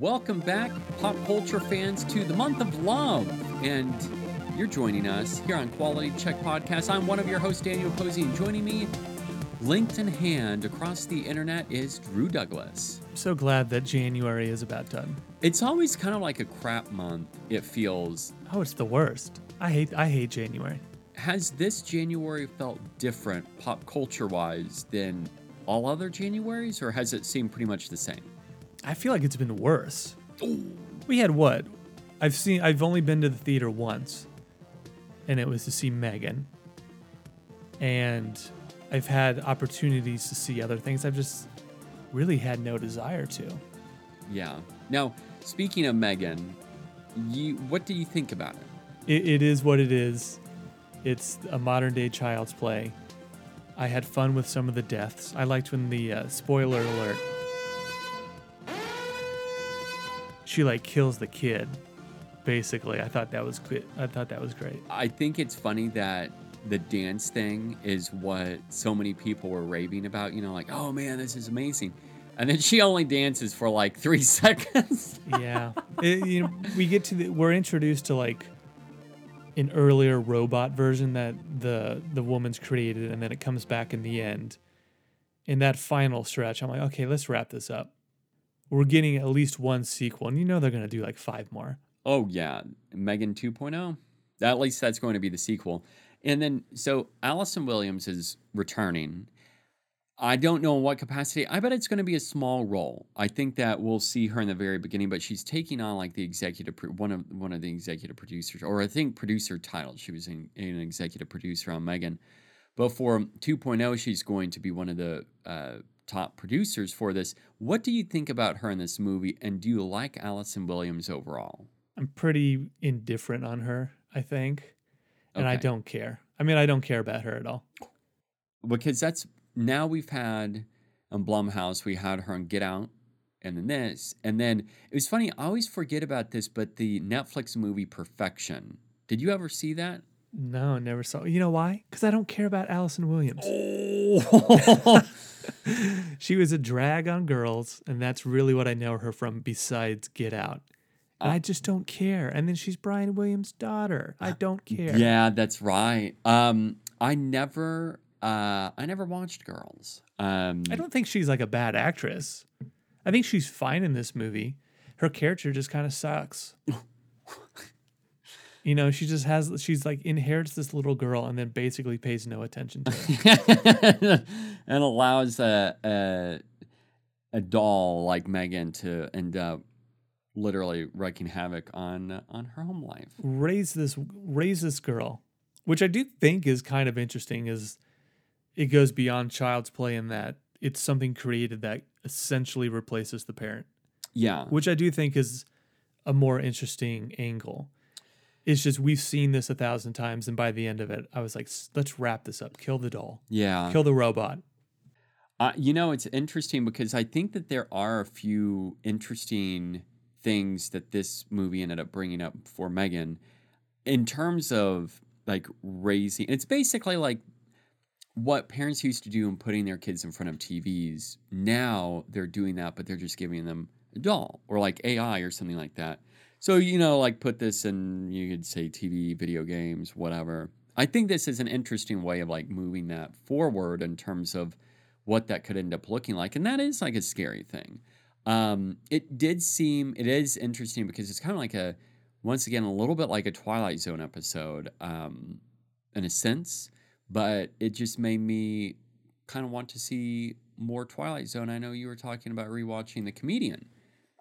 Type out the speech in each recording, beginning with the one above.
Welcome back, pop culture fans, to the month of love. And you're joining us here on Quality Check Podcast. I'm one of your hosts, Daniel Posey, and joining me, linked in hand across the internet, is Drew Douglas. I'm so glad that January is about done. It's always kind of like a crap month, it feels. Oh, it's the worst. I hate I hate January. Has this January felt different pop culture wise than all other Januaries, or has it seemed pretty much the same? I feel like it's been worse. We had what? I've seen I've only been to the theater once. And it was to see Megan. And I've had opportunities to see other things. I've just really had no desire to. Yeah. Now, speaking of Megan, you what do you think about it? It, it is what it is. It's a modern day child's play. I had fun with some of the deaths. I liked when the uh, spoiler alert. She like kills the kid. Basically, I thought that was good. I thought that was great. I think it's funny that the dance thing is what so many people were raving about. You know, like, oh man, this is amazing. And then she only dances for like three seconds. yeah, It- you know, we get to the, we're introduced to like an earlier robot version that the the woman's created, and then it comes back in the end. In that final stretch, I'm like, okay, let's wrap this up. We're getting at least one sequel, and you know they're gonna do like five more. oh yeah, Megan 2.0. At least that's going to be the sequel. And then so Allison Williams is returning. I don't know in what capacity. I bet it's going to be a small role. I think that we'll see her in the very beginning, but she's taking on like the executive one of one of the executive producers, or I think producer title. She was an executive producer on Megan. But for 2.0, she's going to be one of the uh, top producers for this. What do you think about her in this movie, and do you like Allison Williams overall? I'm pretty indifferent on her, I think, and I don't care. I mean, I don't care about her at all. because that's now we've had on Blumhouse, we had her on Get Out and then this. And then it was funny, I always forget about this, but the Netflix movie Perfection. Did you ever see that? No, never saw. You know why? Because I don't care about Allison Williams. Oh, She was a drag on girls, and that's really what I know her from. Besides Get Out, and I just don't care. And then she's Brian Williams' daughter. I don't care. yeah, that's right. Um, I never, uh, I never watched Girls. Um, I don't think she's like a bad actress. I think she's fine in this movie. Her character just kind of sucks. you know, she just has she's like inherits this little girl and then basically pays no attention to her. and allows a, a a doll like Megan to end up literally wreaking havoc on on her home life. raise this raise this girl, which I do think is kind of interesting. Is it goes beyond child's play in that it's something created that essentially replaces the parent, Yeah, which I do think is a more interesting angle. It's just we've seen this a thousand times, and by the end of it, I was like, let's wrap this up. Kill the doll. yeah. Kill the robot. Uh, you know, it's interesting because I think that there are a few interesting things that this movie ended up bringing up for Megan in terms of like raising. It's basically like what parents used to do in putting their kids in front of TVs. Now they're doing that, but they're just giving them a doll or like AI or something like that. So, you know, like put this in, you could say TV, video games, whatever. I think this is an interesting way of like moving that forward in terms of what that could end up looking like. And that is like a scary thing. Um, it did seem, it is interesting because it's kind of like a, once again, a little bit like a Twilight Zone episode um, in a sense, but it just made me kind of want to see more Twilight Zone. I know you were talking about rewatching The Comedian,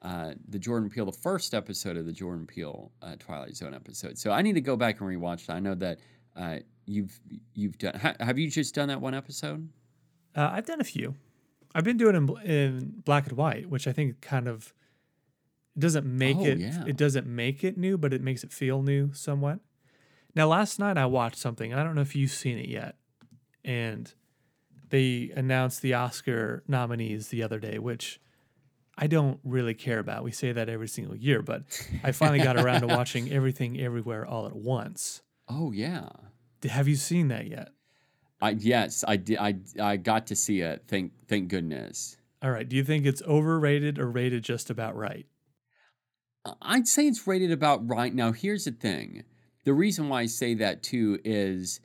uh, the Jordan Peele, the first episode of the Jordan Peele uh, Twilight Zone episode. So I need to go back and rewatch that. I know that uh, you've you've done. Ha- have you just done that one episode? Uh, I've done a few. I've been doing it in, in black and white, which I think kind of doesn't make Oh, it yeah. it doesn't make it new, but it makes it feel new somewhat. Now, last night I watched something, I don't know if you've seen it yet, and they announced the Oscar nominees the other day, which I don't really care about. We say that every single year, but I finally got around to watching everything everywhere all at once. Oh yeah. Have you seen that yet? I yes, I did. I I got to see it. Thank thank goodness. All right. Do you think it's overrated or rated just about right? I'd say it's rated about right. Now, here's the thing. The reason why I say that too is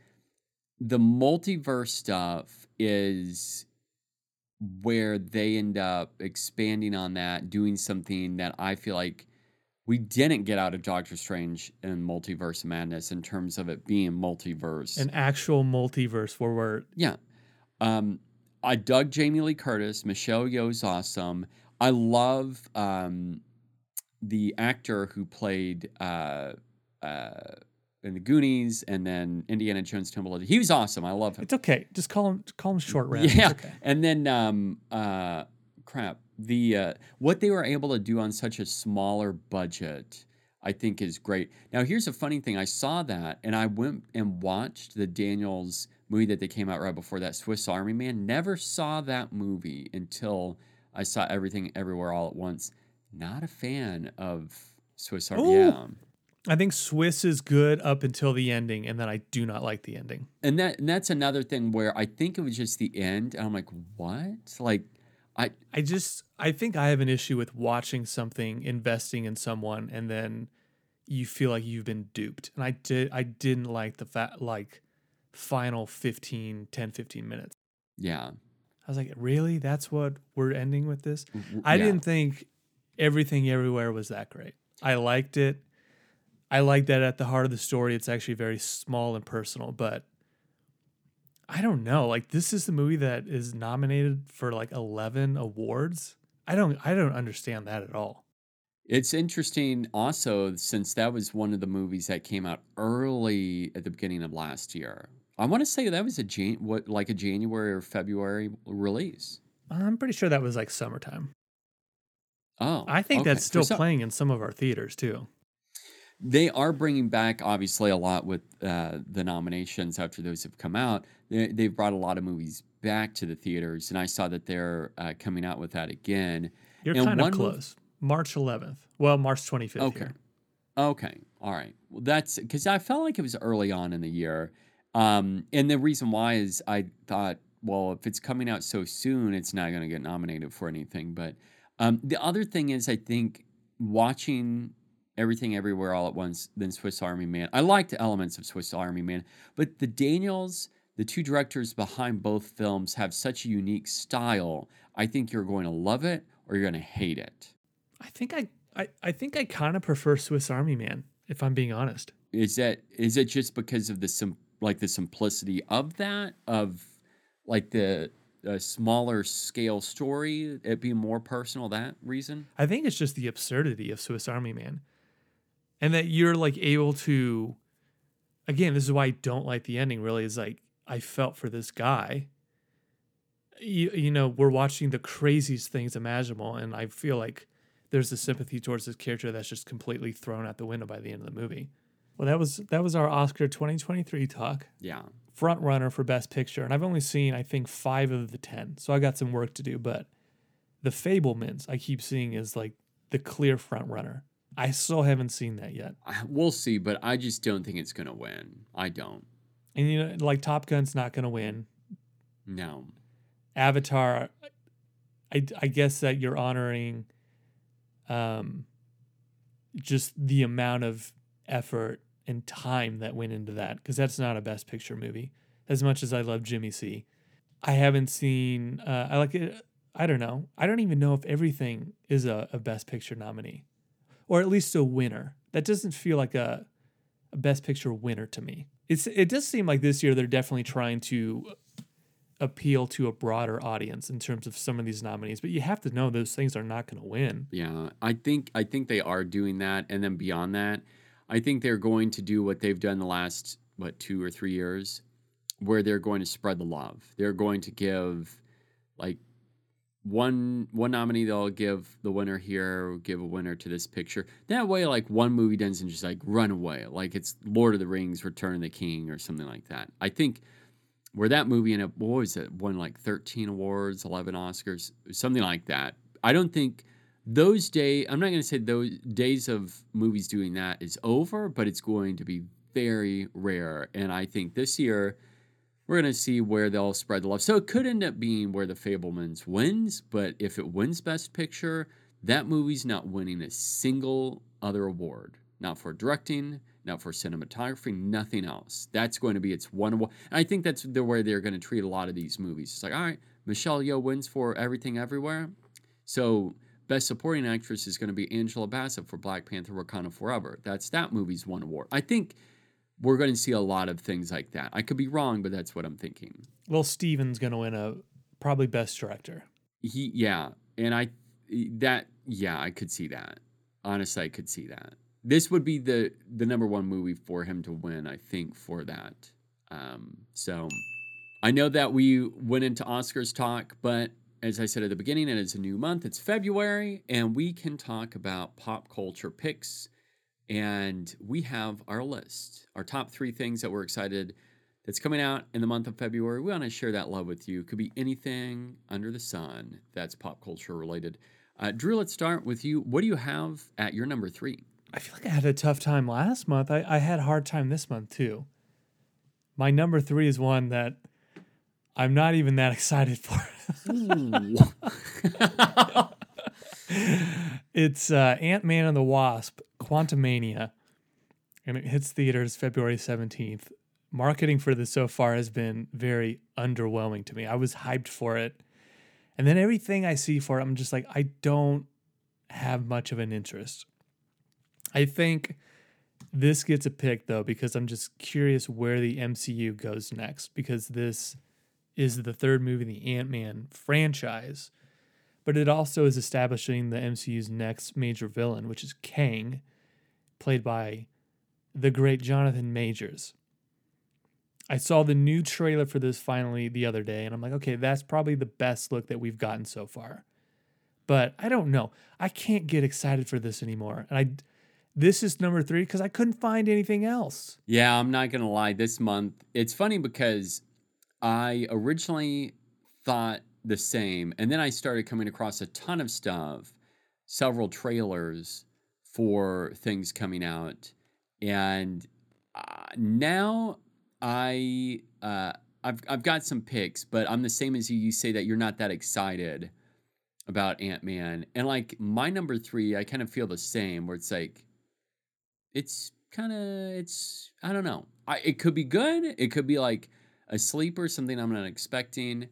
the multiverse stuff is where they end up expanding on that, doing something that I feel like we didn't get out of Doctor Strange and Multiverse Madness in terms of it being multiverse. An actual multiverse where we're yeah. Um, I dug Jamie Lee Curtis. Michelle Yeoh's awesome. I love um, the actor who played uh, uh, the Goonies and then Indiana Jones Temple. He was awesome. I love him. it's okay. Just call him call him short round. Yeah, okay. and then um, uh, crap. The uh, what they were able to do on such a smaller budget, I think, is great. Now, here's a funny thing. I saw that, and I went and watched the Daniels movie that they came out right before that, Swiss Army Man. Never saw that movie until I saw Everything Everywhere All at Once. Not a fan of Swiss Army. Ooh. Yeah. I think Swiss is good up until the ending, and then I do not like the ending. and that and that's another thing where I think it was just the end, and I'm like, what? Like, I I just I think I have an issue with watching something, investing in someone, and then you feel like you've been duped. And I did I didn't like the fact like final 15, 10, 15 minutes. yeah. I was like, really? That's what we're ending with this? I yeah. didn't think everything everywhere was that great. I liked it. I like that at the heart of the story, it's actually very small and personal, but I don't know. Like this is the movie that is nominated for like 11 awards. I don't I don't understand that at all. It's interesting also since that was one of the movies that came out early at the beginning of last year. I want to say that was a Jan- what like a January or February release. I'm pretty sure that was like summertime. Oh, I think okay. that's still some- playing in some of our theaters too. They are bringing back obviously a lot with uh, the nominations after those have come out. They, they've brought a lot of movies back to the theaters, and I saw that they're uh, coming out with that again. You're And kind of close. March 11th. Well, March 25th. Okay. here. Okay. All right. Well, that's because I felt like it was early on in the year. Um, and the reason why is I thought, well, if it's coming out so soon, it's not going to get nominated for anything. But um, the other thing is, I think watching everything everywhere all at once, then Swiss Army Man. I liked the elements of Swiss Army Man, but the Daniels, the two directors behind both films, have such a unique style. I think you're going to love it or you're going to hate it. I think I I, I think I kind of prefer Swiss Army Man if I'm being honest. is that is it just because of the sim like the simplicity of that of like the uh, smaller scale story it being more personal that reason I think it's just the absurdity of Swiss Army Man. And that you're like able to again, this is why I don't like the ending really is like I felt for this guy. You, you know, we're watching the craziest things imaginable and I feel like there's a sympathy towards this character that's just completely thrown out the window by the end of the movie. Well, that was that was our Oscar 2023 talk. yeah front runner for best picture and i've only seen i think five of the ten so i got some work to do but the fabelmans i keep seeing is like the clear front runner i still haven't seen that yet. We'll see but i just don't think it's gonna win. I don't. And you know like top gun's not going to win. No. Avatar I, I guess that you're honoring um just the amount of effort and time that went into that because that's not a best picture movie. As much as i love jimmy c. I haven't seen uh, i like it i don't know. I don't even know if everything is a, a best picture nominee or at least a winner. That doesn't feel like a, a best picture winner to me. It's it does seem like this year they're definitely trying to appeal to a broader audience in terms of some of these nominees but you have to know those things are not going to win. Yeah, I think I think they are doing that, and then beyond that, I think they're going to do what they've done the last what two or three years, where they're going to spread the love. They're going to give like one one nominee they'll give the winner here, give a winner to this picture. That way, like one movie doesn't just like run away, like it's Lord of the Rings, Return of the King, or something like that. I think where that movie ended up, what was it, won like 13 awards, 11 Oscars, something like that. I don't think those days, I'm not going to say those days of movies doing that is over, but it's going to be very rare. And I think this year, we're going to see where they'll spread the love. So it could end up being where The Fabelmans wins, but if it wins Best Picture, that movie's not winning a single other award. Not for directing, not for cinematography, nothing else. That's going to be its one award. I think that's the way they're going to treat a lot of these movies. It's like, all right, Michelle Yeoh wins for Everything Everywhere. So Best Supporting Actress is going to be Angela Bassett for Black Panther Wakanda Forever. That's that movie's one award. I think we're going to see a lot of things like that. I could be wrong, but that's what I'm thinking. Well, Steven's going to win a probably Best Director. He, yeah, and I that yeah, I could see that. Honestly, I could see that. This would be the the number one movie for him to win. I think for that. Um, so I know that we went into Oscars talk, but as I said at the beginning, it is a new month. It's February, and we can talk about pop culture picks. And we have our list, our top three things that we're excited that's coming out in the month of February. We want to share that love with you. It Could be anything under the sun that's pop culture related. Uh, Drew, let's start with you. What do you have at your number three? I feel like I had a tough time last month. I, I had a hard time this month too. My number three is one that I'm not even that excited for. it's uh, Ant Man and the Wasp, Quantumania, and it hits theaters February 17th. Marketing for this so far has been very underwhelming to me. I was hyped for it. And then everything I see for it, I'm just like, I don't have much of an interest. I think this gets a pick though, because I'm just curious where the MCU goes next, because this is the third movie in the Ant Man franchise, but it also is establishing the MCU's next major villain, which is Kang, played by the great Jonathan Majors. I saw the new trailer for this finally the other day, and I'm like, okay, that's probably the best look that we've gotten so far. But I don't know. I can't get excited for this anymore. And I this is number three because I couldn't find anything else. Yeah, I'm not gonna lie. This month, it's funny because I originally thought the same, and then I started coming across a ton of stuff, several trailers for things coming out, and uh, now I uh, I've I've got some picks, but I'm the same as you. You say that you're not that excited about Ant Man, and like my number three, I kind of feel the same. Where it's like, it's kind of it's I don't know. I it could be good. It could be like a sleeper, something I'm not expecting.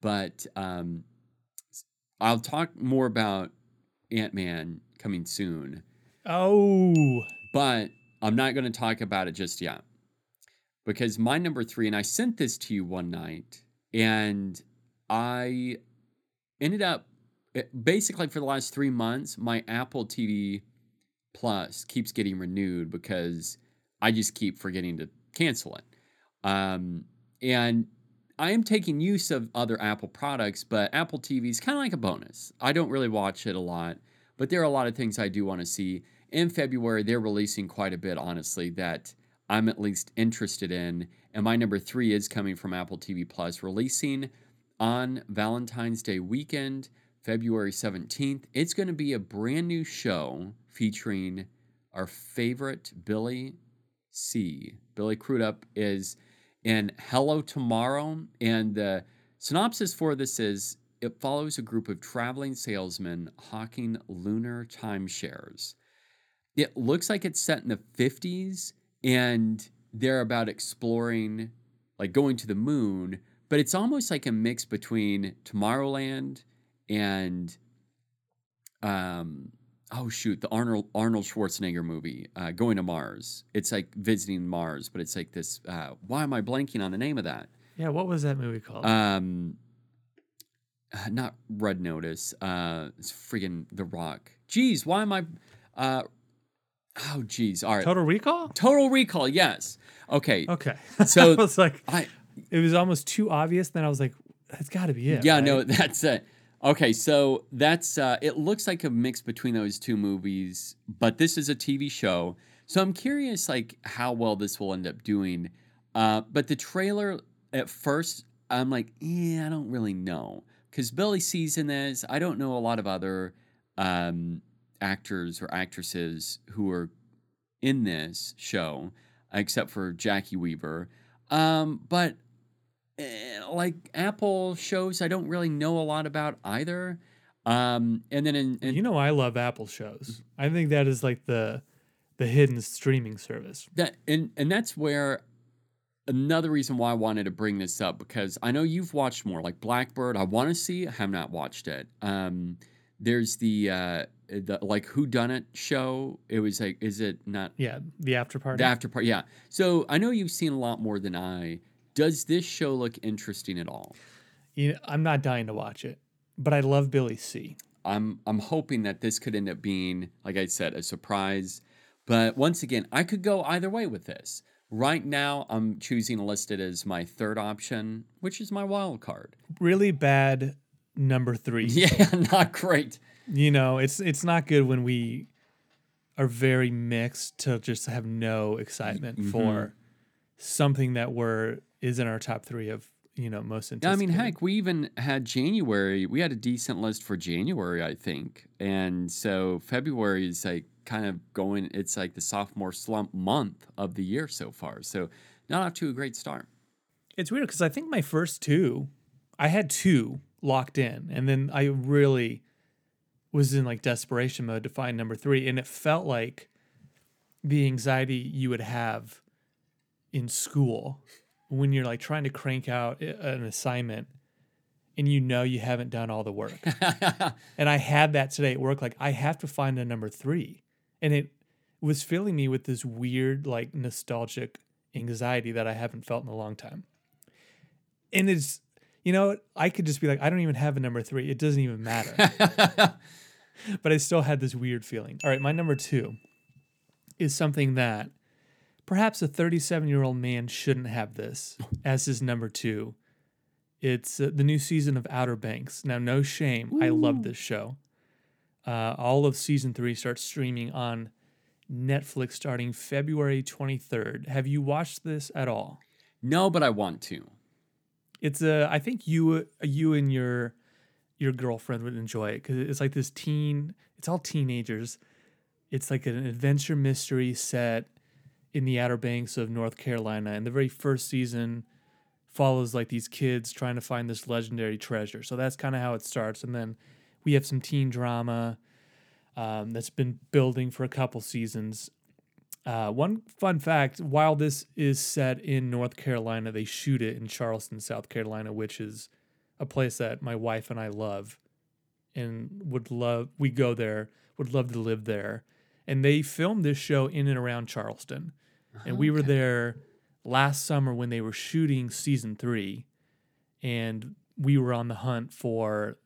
But um, I'll talk more about Ant Man coming soon. Oh. But I'm not going to talk about it just yet. Because my number three, and I sent this to you one night, and I ended up eh, basically for the last three months, my Apple TV Plus keeps getting renewed because I just keep forgetting to cancel it. Um, and I am taking use of other Apple products, but Apple TV is kind of like a bonus. I don't really watch it a lot, but there are a lot of things I do want to see. In February, they're releasing quite a bit, honestly, that I'm at least interested in. And my number three is coming from Apple TV Plus, releasing on Valentine's Day weekend, February 17th. It's going to be a brand new show featuring our favorite Billy C. Billy Crudup is in Hello Tomorrow. And the synopsis for this is it follows a group of traveling salesmen hawking lunar timeshares. It looks like it's set in the 50s and they're about exploring, like going to the moon, but it's almost like a mix between Tomorrowland and um, oh shoot, the Arnold Arnold Schwarzenegger movie, uh, Going to Mars. It's like visiting Mars, but it's like this. Uh, why am I blanking on the name of that? Yeah, what was that movie called? Um, uh, not Red Notice. Uh, it's freaking The Rock. Jeez, why am I? Uh, oh, jeez. All right. Total Recall. Total Recall. Yes. Okay. Okay. So I was like, I it was almost too obvious. Then I was like, that's got to be it. yeah right? no that's it. Okay, so that's uh, it. Looks like a mix between those two movies, but this is a TV show, so I'm curious like how well this will end up doing. Uh, but the trailer at first, I'm like, yeah, I don't really know because Billy C's in this. I don't know a lot of other um, actors or actresses who are in this show, except for Jacki Weaver. Um, but like Apple shows, I don't really know a lot about either. Um, and then in, in you know, I love Apple shows. I think that is like the the hidden streaming service. that and and that's where another reason why I wanted to bring this up because I know you've watched more like Blackbird. I want to see, I have not watched it. Um, there's the uh, the like Who Done It show. It was like, is it not Yeah, the after party. the after part? Yeah. So I know you've seen a lot more than I. Does this show look interesting at all? You know, I'm not dying to watch it, but I love Billy C. I'm I'm hoping that this could end up being, like I said, a surprise. But once again, I could go either way with this. Right now, I'm choosing to list it as my third option, which is my wild card. Really bad number three. Yeah, not great. You know, it's it's not good when we are very mixed to just have no excitement Mm-hmm. for something that we're is in our top three of you know most interesting. I mean, heck, we even had January. We had a decent list for January, I think. And so February is like kind of going, it's like the sophomore slump month of the year so far. So not off to a great start. It's weird because I think my first two, I had two locked in, and then I really was in like desperation mode to find number three, and it felt like the anxiety you would have in school when you're like trying to crank out an assignment and you know you haven't done all the work. and I had that today at work. Like I have to find a number three, and it was filling me with this weird, like nostalgic anxiety that I haven't felt in a long time. And it's, you know, I could just be like, I don't even have a number three. It doesn't even matter. but I still had this weird feeling. All right, my number two is something that perhaps a 37 year old man shouldn't have this as his number two. It's uh, the new season of Outer Banks. Now, no shame, I love this show. Uh, all of season three starts streaming on Netflix starting February 23rd. Have you watched this at all? no, but I want to. It's a. I think you you and your your girlfriend would enjoy it because it's like this teen. It's all teenagers. It's like an adventure mystery set in the Outer Banks of North Carolina, and the very first season follows like these kids trying to find this legendary treasure. So that's kind of how it starts, and then we have some teen drama um, that's been building for a couple seasons. Uh, one fun fact while this is set in North Carolina, they shoot it in Charleston, South Carolina, which is a place that my wife and I love and would love. We go there, would love to live there. And they filmed this show in and around Charleston. And we were there last summer when they were shooting season three. And we were on the hunt for,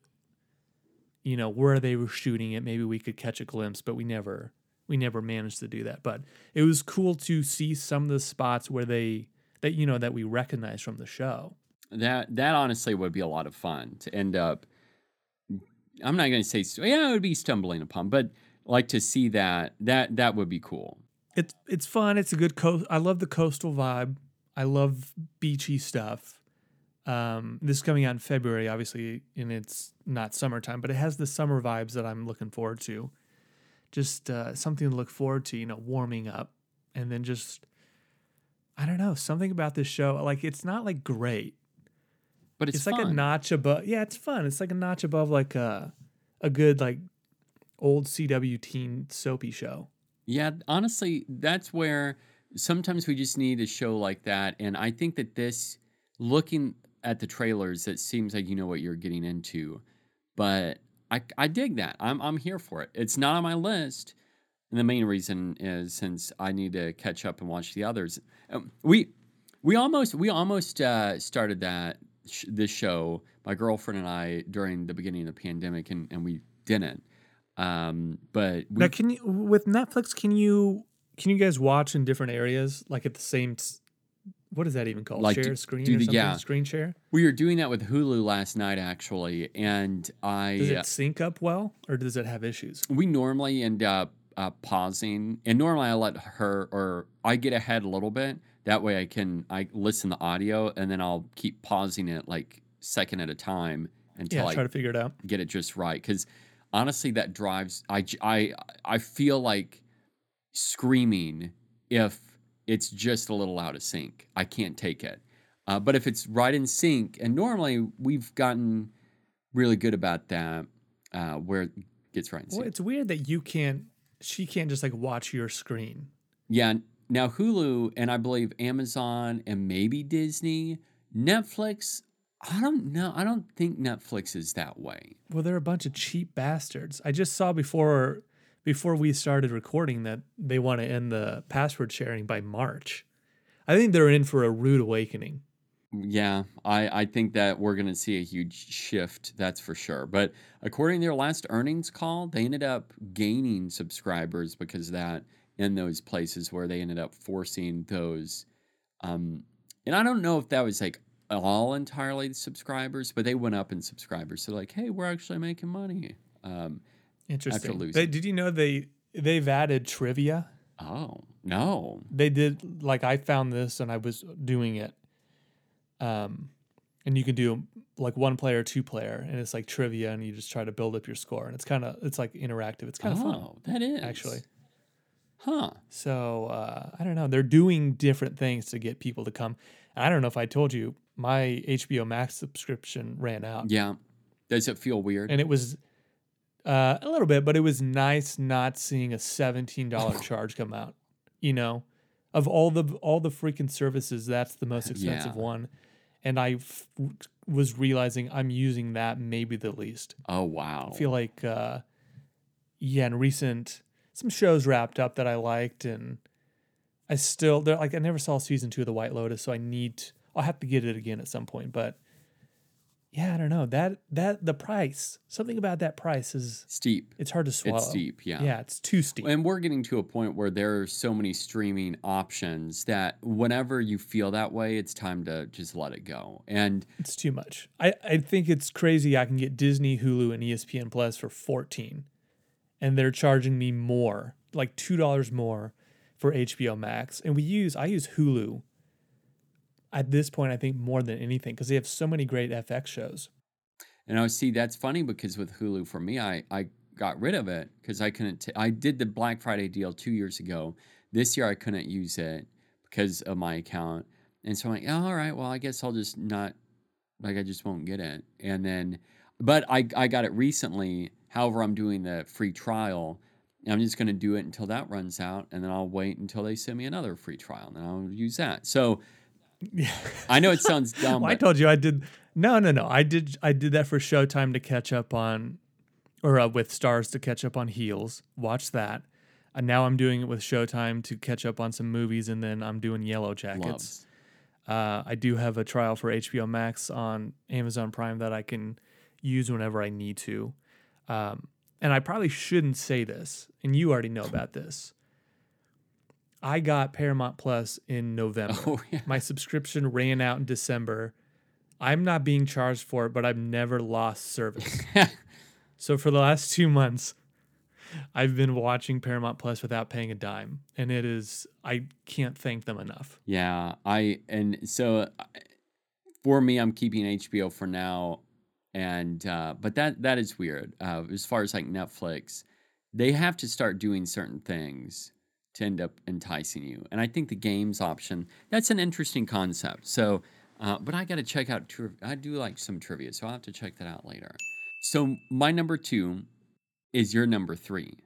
you know, where they were shooting it. Maybe we could catch a glimpse, but we never we never managed to do that. But it was cool to see some of the spots where they that you know that we recognize from the show. That that honestly would be a lot of fun to end up. I'm not going to say yeah, it would be stumbling upon, but like to see that that that would be cool. It's it's fun. It's a good coast. I love the coastal vibe. I love beachy stuff. Um, this is coming out in February, obviously, and it's not summertime, but it has the summer vibes that I'm looking forward to. Just uh, something to look forward to, you know, warming up, and then just I don't know something about this show. Like it's not like great. But it's, It's, like a notch above. Yeah, it's fun. It's like a notch above like a a good like old CW teen soapy show. Yeah, honestly, that's where sometimes we just need a show like that. And I think that this, looking at the trailers, it seems like you know what you're getting into. But I, I dig that. I'm, I'm here for it. It's not on my list. And the main reason is since I need to catch up and watch the others. Um, we we almost we almost uh, started that sh- this show, my girlfriend and I, during the beginning of the pandemic, and, and we didn't. Um, but we Now, can you with Netflix? Can you can you guys watch in different areas, like at the same? What is that even called? Like, share do- screen do or the- something? yeah. Screen share. We were doing that with Hulu last night, actually, and I Does it sync up well, or does it have issues? we normally end up uh, pausing, and normally I let her or I get ahead a little bit. That way, I can I listen the audio, and then I'll keep pausing it like second at a time until Yeah, I try to figure it out. get it just right. Because honestly, that drives I I I feel like screaming if it's just a little out of sync. I can't take it. Uh, but if it's right in sync, and normally we've gotten really good about that. uh, where it gets right. In sync. Well, it's weird that you can't. She can't just like watch your screen. Yeah. Now Hulu and I believe Amazon and maybe Disney, Netflix. I don't know. I don't think Netflix is that way. Well, they're a bunch of cheap bastards. I just saw before before we started recording that they want to end the password sharing by March. I think they're in for a rude awakening. Yeah, I, I think that we're going to see a huge shift, that's for sure. But according to their last earnings call, they ended up gaining subscribers because of that in those places where they ended up forcing those. Um, and I don't know if that was like all entirely subscribers, but they went up in subscribers. So like, hey, we're actually making money. Um, Interesting. They, did you know they they've added trivia? oh no, They did like I found this and I was doing it. Um, and you can do like one player, two player, and it's like trivia, and you just try to build up your score, and it's kind of it's like interactive. It's kind of fun oh that is actually. huh? So uh, I don't know. They're doing different things to get people to come. I don't know if I told you my HBO Max subscription ran out, Yeah. Does it feel weird? and it was uh, a little bit, but it was nice not seeing a seventeen dollar charge come out. You know, of all the all the freaking services, that's the most expensive Yeah. one, and I f- was realizing I'm using that maybe the least. oh wow. I feel like, uh, yeah, in recent some shows wrapped up that I liked, and I still they're like I never saw season two of The White Lotus, so I need I'll have to get it again at some point. But yeah, I don't know that that the price something about that price is steep. it's hard to swallow. It's steep. Yeah. Yeah, it's too steep. And we're getting to a point where there are so many streaming options that whenever you feel that way, it's time to just let it go. And It's too much. I, I think it's crazy. I can get Disney, Hulu, and ESPN Plus for fourteen, and they're charging me more, like two dollars more, for HBO Max. And we use I use Hulu. At this point, I think more than anything because they have so many great FX shows. and I see that's funny because with Hulu for me, I I got rid of it because I couldn't. T- I did the Black Friday deal two years ago. This year I couldn't use it because of my account, and so I'm like, oh, all right, well I guess I'll just not like I just won't get it. And then, but I I got it recently. However, I'm doing the free trial. I'm just going to do it until that runs out, and then I'll wait until they send me another free trial, and then I'll use that. So Yeah. I know it sounds dumb, Well, I told you I did. No, no, no. I did. I did that for Showtime to catch up on, or uh, with Starz to catch up on Heels. Watch that. And now I'm doing it with Showtime to catch up on some movies, and then I'm doing Yellowjackets. Uh, I do have a trial for HBO Max on Amazon Prime that I can use whenever I need to. Um, and I probably shouldn't say this, and you already know about this. I got Paramount Plus in November. Oh yeah. My subscription ran out in December. I'm not being charged for it, but I've never lost service. so for the last two months, I've been watching Paramount Plus without paying a dime, and it is I can't thank them enough. Yeah, I and so for me, I'm keeping HBO for now, and uh, but that that is weird. Uh, as far as like Netflix, they have to start doing certain things to end up enticing you, and I think the games option that's an interesting concept. So, uh, but I got to check out. Tri- I do like some trivia, so I'll have to check that out later. So my number two is your number three.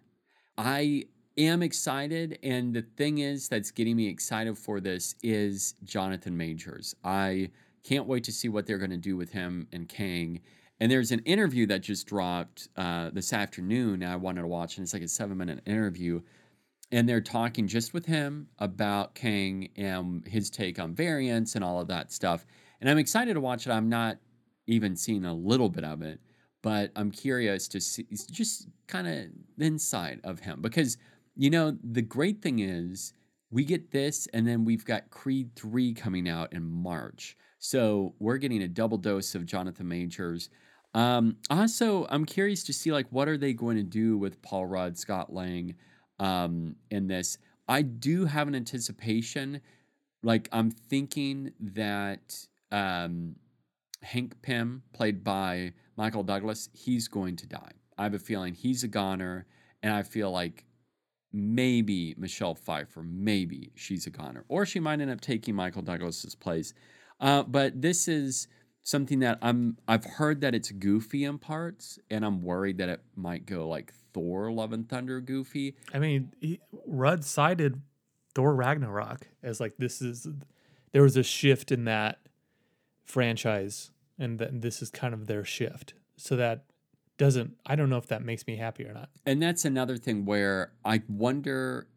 I am excited, and the thing is that's getting me excited for this is Jonathan Majors. I can't wait to see what they're going to do with him and Kang. And there's an interview that just dropped uh, this afternoon. I wanted to watch, and it's like a seven minute interview. And they're talking just with him about Kang and his take on variants and all of that stuff. And I'm excited to watch it. I'm not even seeing a little bit of it, but I'm curious to see just kind of the inside of him because you know the great thing is we get this and then we've got Creed 3 coming out in March. So we're getting a double dose of Jonathan Majors. Um, also, I'm curious to see like what are they going to do with Paul Rudd, Scott Lang um, in this. I do have an anticipation. Like I'm thinking that um, Hank Pym, played by Michael Douglas, he's going to die. I have a feeling he's a goner, and I feel like maybe Michelle Pfeiffer, maybe she's a goner, or she might end up taking Michael Douglas's place. Uh, but this is something that I'm I've heard that it's goofy in parts, and I'm worried that it might go like Thor: Love and Thunder goofy. I mean, he, Rudd cited Thor Ragnarok as like this is there was a shift in that franchise, and then this is kind of their shift. So that doesn't I don't know if that makes me happy or not. And that's another thing where I wonder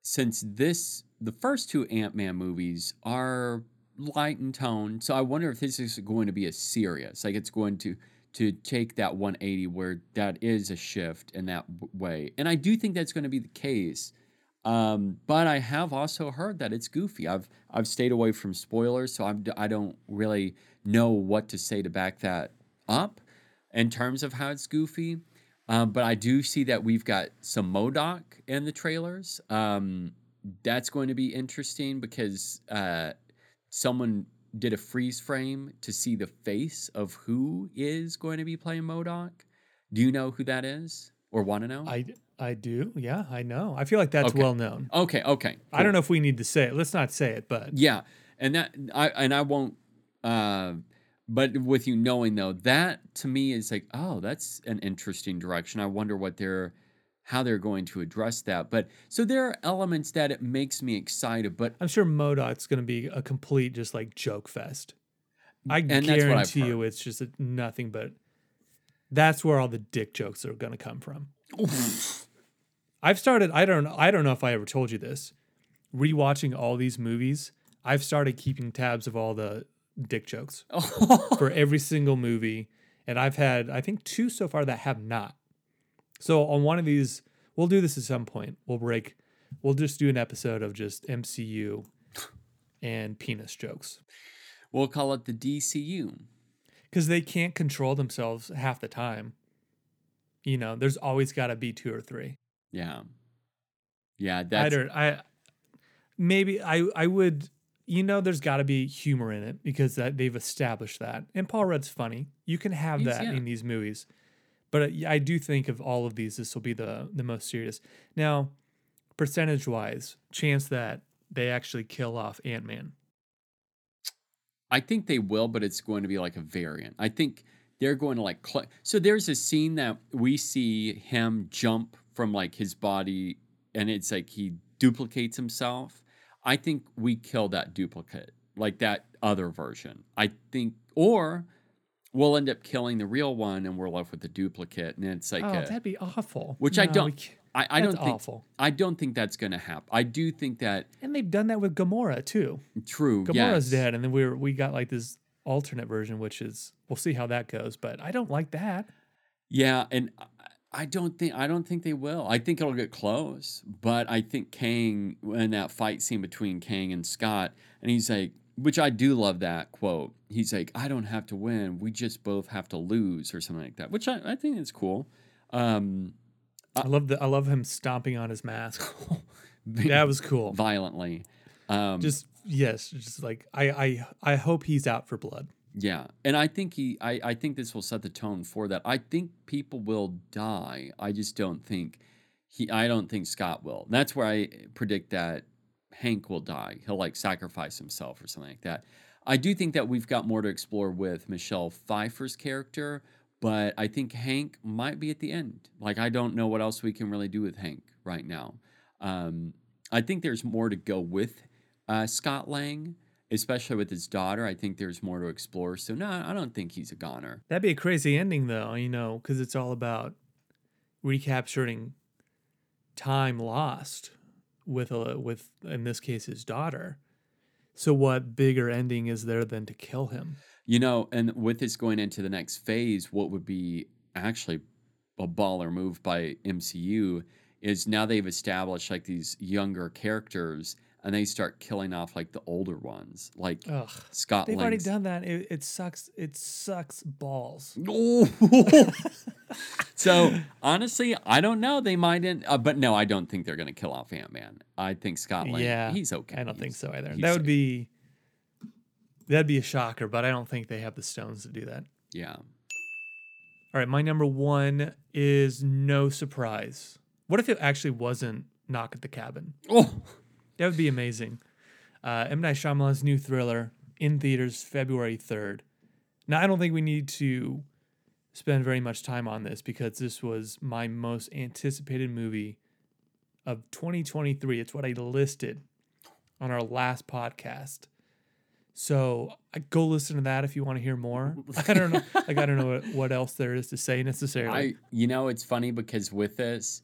since this the first two Ant-Man movies are light in tone, so I wonder if this is going to be a serious, like it's going to to take that 180 where that is a shift in that way. And I do think that's going to be the case. Um, but I have also heard that it's goofy. I've I've stayed away from spoilers, so I'm, I don't really know what to say to back that up in terms of how it's goofy. Um, but I do see that we've got some MODOK in the trailers. Um, that's going to be interesting because uh, someone did a freeze frame to see the face of who is going to be playing MODOK. Do you know who that is or want to know? I I do. Yeah, I know. I feel like that's Okay. well known. okay, okay. I don't know if we need to say it. Let's not say it, but Yeah, and that I and I won't. Uh, but with you knowing though, that to me is like, oh, that's an interesting direction. I wonder what they're, how they're going to address that. But so there are elements that it makes me excited. But I'm sure MODOK's going to be a complete just like joke fest. I And that's what I've guarantee you it's just a, nothing but that's where all the dick jokes are going to come from. I've started I don't I don't know if I ever told you this. Rewatching all these movies, I've started keeping tabs of all the dick jokes for every single movie and I've had I think two so far that have not. So on one of these we'll do this at some point. We'll break we'll just do an episode of just MCU and penis jokes we'll call it the DCU. because they can't control themselves half the time. You know, there's always got to be two or three. Yeah, yeah. I don't. I maybe I I would. You know, there's got to be humor in it because that they've established that. And Paul Rudd's funny. You can have He's- that yeah. in these movies, but uh, I I do think of all of these, this will be the the most serious. Now, percentage wise, chance that they actually kill off Ant Man. I think they will, but it's going to be like a variant. I think they're going to like. Cl- so there's a scene that we see him jump from like his body, and it's like he duplicates himself. I think we kill that duplicate, like that other version. I think, or we'll end up killing the real one, and we're left with the duplicate, and it's like oh, a, that'd be awful. which I don't- I, I don't think awful. I don't think that's going to happen. I do think that And they've done that with Gamora too. true. Gamora's yes. dead, and then we are we got like this alternate version, which is we'll see how that goes. But I don't like that. Yeah, and I- I don't think I don't think they will. I think it'll get close, but I think Kang in that fight scene between Kang and Scott, and he's like, which I do love that quote. He's like, "I don't have to win. We just both have to lose," or something like that, which I, I think is cool. Um, I love the I love him stomping on his mask. that was cool. violently. Um, Just yes, just like I I I hope he's out for blood. Yeah, and I think he, I, I think this will set the tone for that. I think people will die. I just don't think he, I don't think Scott will. That's where I predict that Hank will die. He'll like sacrifice himself or something like that. I do think that we've got more to explore with Michelle Pfeiffer's character, but I think Hank might be at the end. Like I don't know what else we can really do with Hank right now. Um, I think there's more to go with uh, Scott Lang especially with his daughter. I think there's more to explore. So no, I don't think he's a goner. That'd be a crazy ending though, you know, because it's all about recapturing time lost with a with in this case his daughter. So what bigger ending is there than to kill him? You know, and with this going into the next phase, what would be actually a baller move by MCU is now they've established like these younger characters and they start killing off like the older ones, like Ugh. Scott They've already done that. It, it sucks. It sucks balls. So honestly, I don't know. They might, end, uh, but no, I don't think they're going to kill off Ant Man. I think Scott Lang, yeah, he's okay. I don't think so either. That would safe. be that'd be a shocker, but I don't think they have the stones to do that. yeah. All right, my number one is no surprise. What if it actually wasn't Knock at the Cabin? Oh, That would be amazing. Uh, M Night Shyamalan's new thriller in theaters February third. Now, I don't think we need to spend very much time on this because this was my most anticipated movie of 2023. It's what I listed on our last podcast. So I go listen to that if you want to hear more. I don't know, like I don't know what, what else there is to say necessarily. I, you know, it's funny because with this,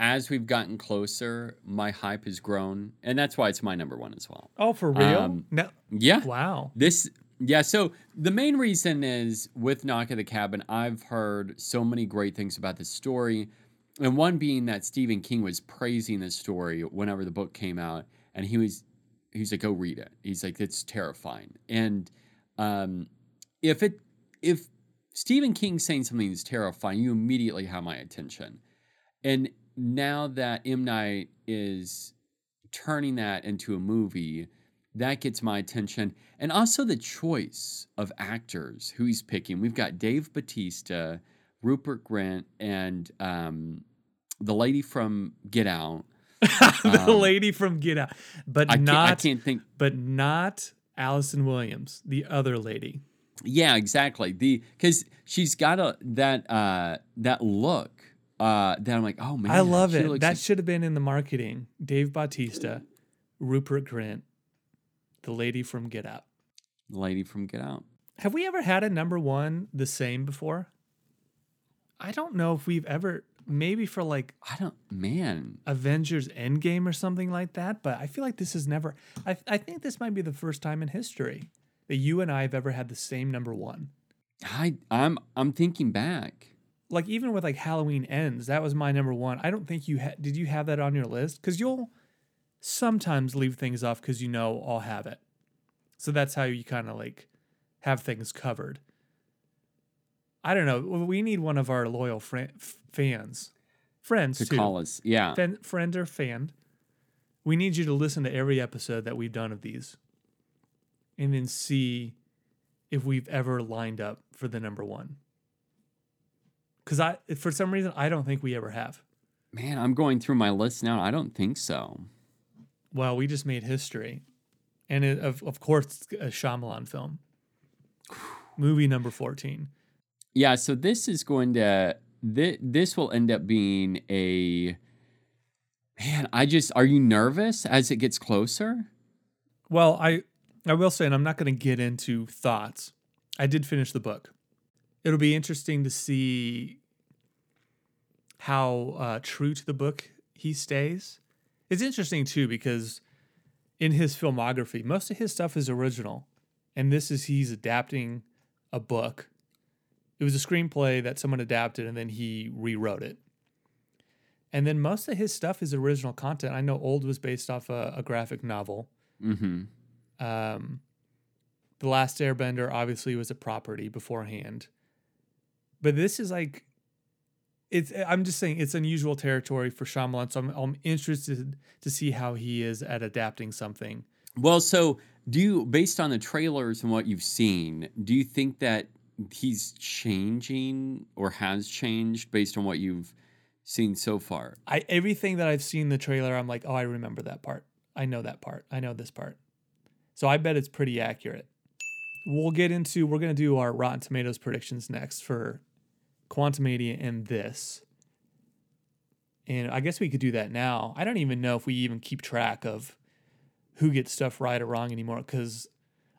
as we've gotten closer, my hype has grown, and that's why it's my number one as well. oh, for real? um, no, Yeah, wow. This, yeah. So the main reason is with Knock at the Cabin, I've heard so many great things about this story, and one being that Stephen King was praising this story whenever the book came out, and he was, he was like, "Go read it." He's like, "It's terrifying," and um, if it, if Stephen King saying something is terrifying, you immediately have my attention, and now that M Night is turning that into a movie that gets my attention and also the choice of actors who he's picking we've got dave Bautista rupert Grint, and um, the lady from get out the Um, lady from Get Out, but I can't, I can't think but not Allison Williams, the other lady. yeah exactly the because she's got a that uh that look uh that i'm like oh man I love it. That like- should have been in the marketing. Dave Bautista, Rupert Grint, the lady from Get Out. the lady from get out Have we ever had a number one the same before? I don't know if we've ever, maybe for like i don't man Avengers Endgame or something like that, but I feel like this is never, I, I think this might be the first time in history that you and I have ever had the same number one. i i'm i'm thinking back Like even with like Halloween Ends, that was my number one. I don't think you had, did you have that on your list? Because you'll sometimes leave things off because you know I'll have it. So that's how you kind of like have things covered. I don't know. We need one of our loyal fri- f- fans, friends to too. call us yeah friend or fan. We need you to listen to every episode that we've done of these, and then see if we've ever lined up for the number one. Because I, for some reason, I don't think we ever have. Man, I'm going through my list now. I don't think so. Well, we just made history, and it, of of course, a Shyamalan film. Movie number fourteen. Yeah, so this is going to this, this will end up being a Man, I just are you nervous as it gets closer? Well, I I will say, and I'm not going to get into thoughts. I did finish the book. It'll be interesting to see how uh, true to the book he stays. It's interesting too because in his filmography, most of his stuff is original, and this is he's adapting a book. It was a screenplay that someone adapted, and then he rewrote it. And then most of his stuff is original content. I know Old was based off a, a graphic novel. Mm-hmm. Um, the Last Airbender obviously was a property beforehand, but this is like, it's. I'm just saying it's unusual territory for Shyamalan, so I'm, I'm interested to see how he is at adapting something. Well, so do you, based on the trailers and what you've seen, do you think that he's changing or has changed based on what you've seen so far? I everything that I've seen the trailer, I'm like, oh, I remember that part. I know that part. I know this part. So I bet it's pretty accurate. We'll get into. We're gonna do our Rotten Tomatoes predictions next for Quantumania and this. And I guess we could do that now. I don't even know if we even keep track of who gets stuff right or wrong anymore because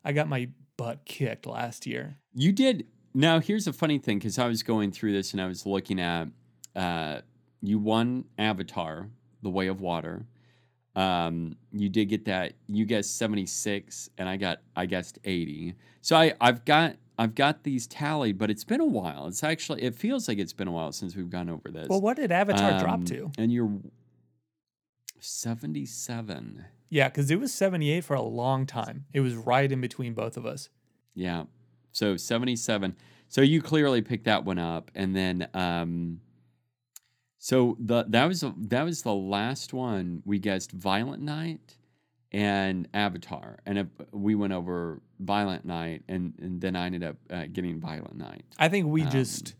I got my butt kicked last year. You did. Now, here's a funny thing because I was going through this and I was looking at uh, you won Avatar, The Way of Water. Um, you did get that. You guessed 76, and I got I guessed 80. So I I've got I've got these tallied, but it's been a while. It's actually it feels like it's been a while since we've gone over this. Well, what did Avatar drop Um, to? And you're 77. Yeah, because it was 78 for a long time. It was right in between both of us. Yeah. So 77. So you clearly picked that one up and then um so the that was that was the last one we guessed Violent Night and Avatar and if we went over Violent Night and and then I ended up uh, getting Violent Night. I think we Um, just,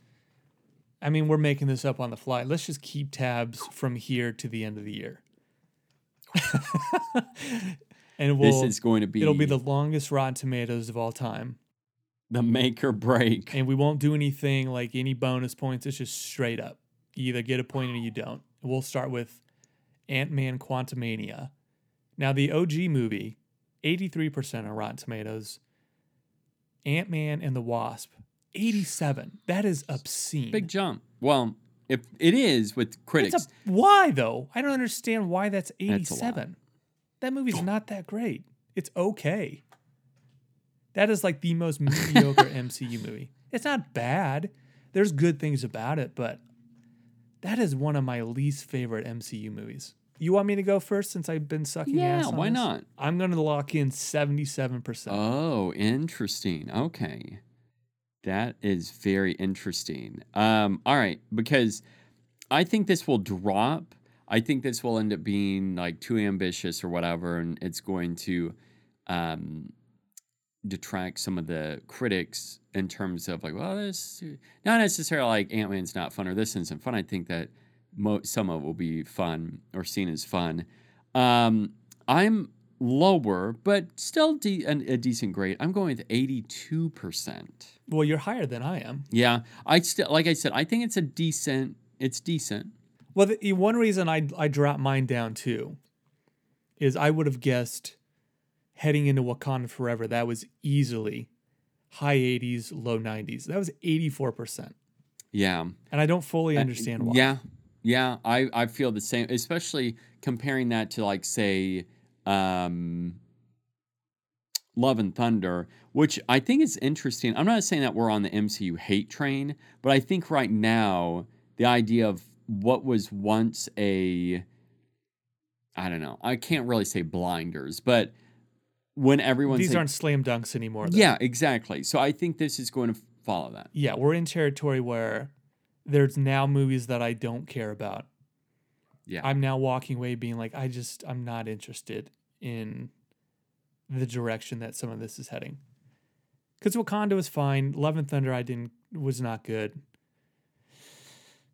I mean, we're making this up on the fly. Let's just keep tabs from here to the end of the year. and we'll, this is going to be it'll be the longest Rotten Tomatoes of all time. The make or break. and we won't do anything like any bonus points. It's just straight up. You either get a point or you don't. We'll start with Ant Man Quantumania. Now, the OG movie, 83% on Rotten Tomatoes. Ant Man and the Wasp, 87. That is obscene. Big jump. Well, if it is with critics, a, why, though? I don't understand why that's That's 87. that movie's not that great. It's okay. That is like the most mediocre MCU movie. It's not bad. There's good things about it, but that is one of my least favorite MCU movies. You want me to go first since I've been sucking Yeah, ass? on why this? not? I'm going to lock in 77%. Oh, interesting. Okay. That is very interesting. Um, all right, because I think this will drop. I think this will end up being like too ambitious or whatever, and it's going to um, detract some of the critics in terms of like, well, this not necessarily like Ant Man's not fun or this isn't fun. I think that mo- some of it will be fun or seen as fun. Um, I'm lower, but still de- an, a decent grade. I'm going with 82%. well, you're higher than I am. Yeah, I still like I said, I think it's a decent. It's decent. Well, the, one reason I I dropped mine down too is I would have guessed heading into Wakanda Forever that was easily high 80s, low 90s. That was 84%. Yeah. And I don't fully understand why. Yeah, yeah, I I feel the same, especially comparing that to like say, um, Love and Thunder, which I think is interesting. I'm not saying that we're on the MCU hate train, but I think right now the idea of what was once a, I don't know, I can't really say blinders, but when everyone's These aren't slam dunks anymore. though. yeah, exactly. So I think this is going to follow that. Yeah, we're in territory where there's now movies that I don't care about. Yeah. I'm now walking away being like, I just, I'm not interested in the direction that some of this is heading. Because Wakanda was fine. Love and Thunder, I didn't, was not good.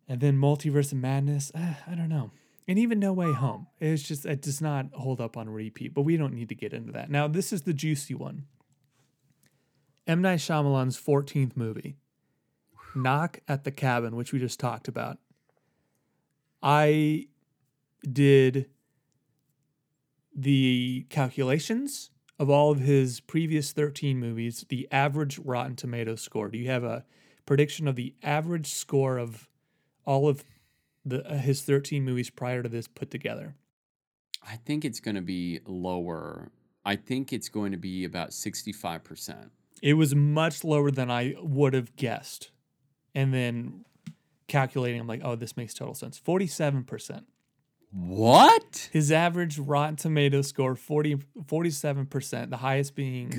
And then Multiverse of Madness, eh, I don't know. And even No Way Home, it's just, it does not hold up on repeat, but we don't need to get into that. Now, this is the juicy one M. Night Shyamalan's 14th movie, Knock at the Cabin, which we just talked about. I did the calculations of all of his previous 13 movies, the average Rotten Tomato score. Do you have a prediction of the average score of all of the uh, his 13 movies prior to this put together? I think it's going to be lower. I think it's going to be about 65%. It was much lower than I would have guessed. And then calculating, I'm like, oh, this makes total sense. 47%. What? His average Rotten Tomato score 40, 47%, the highest being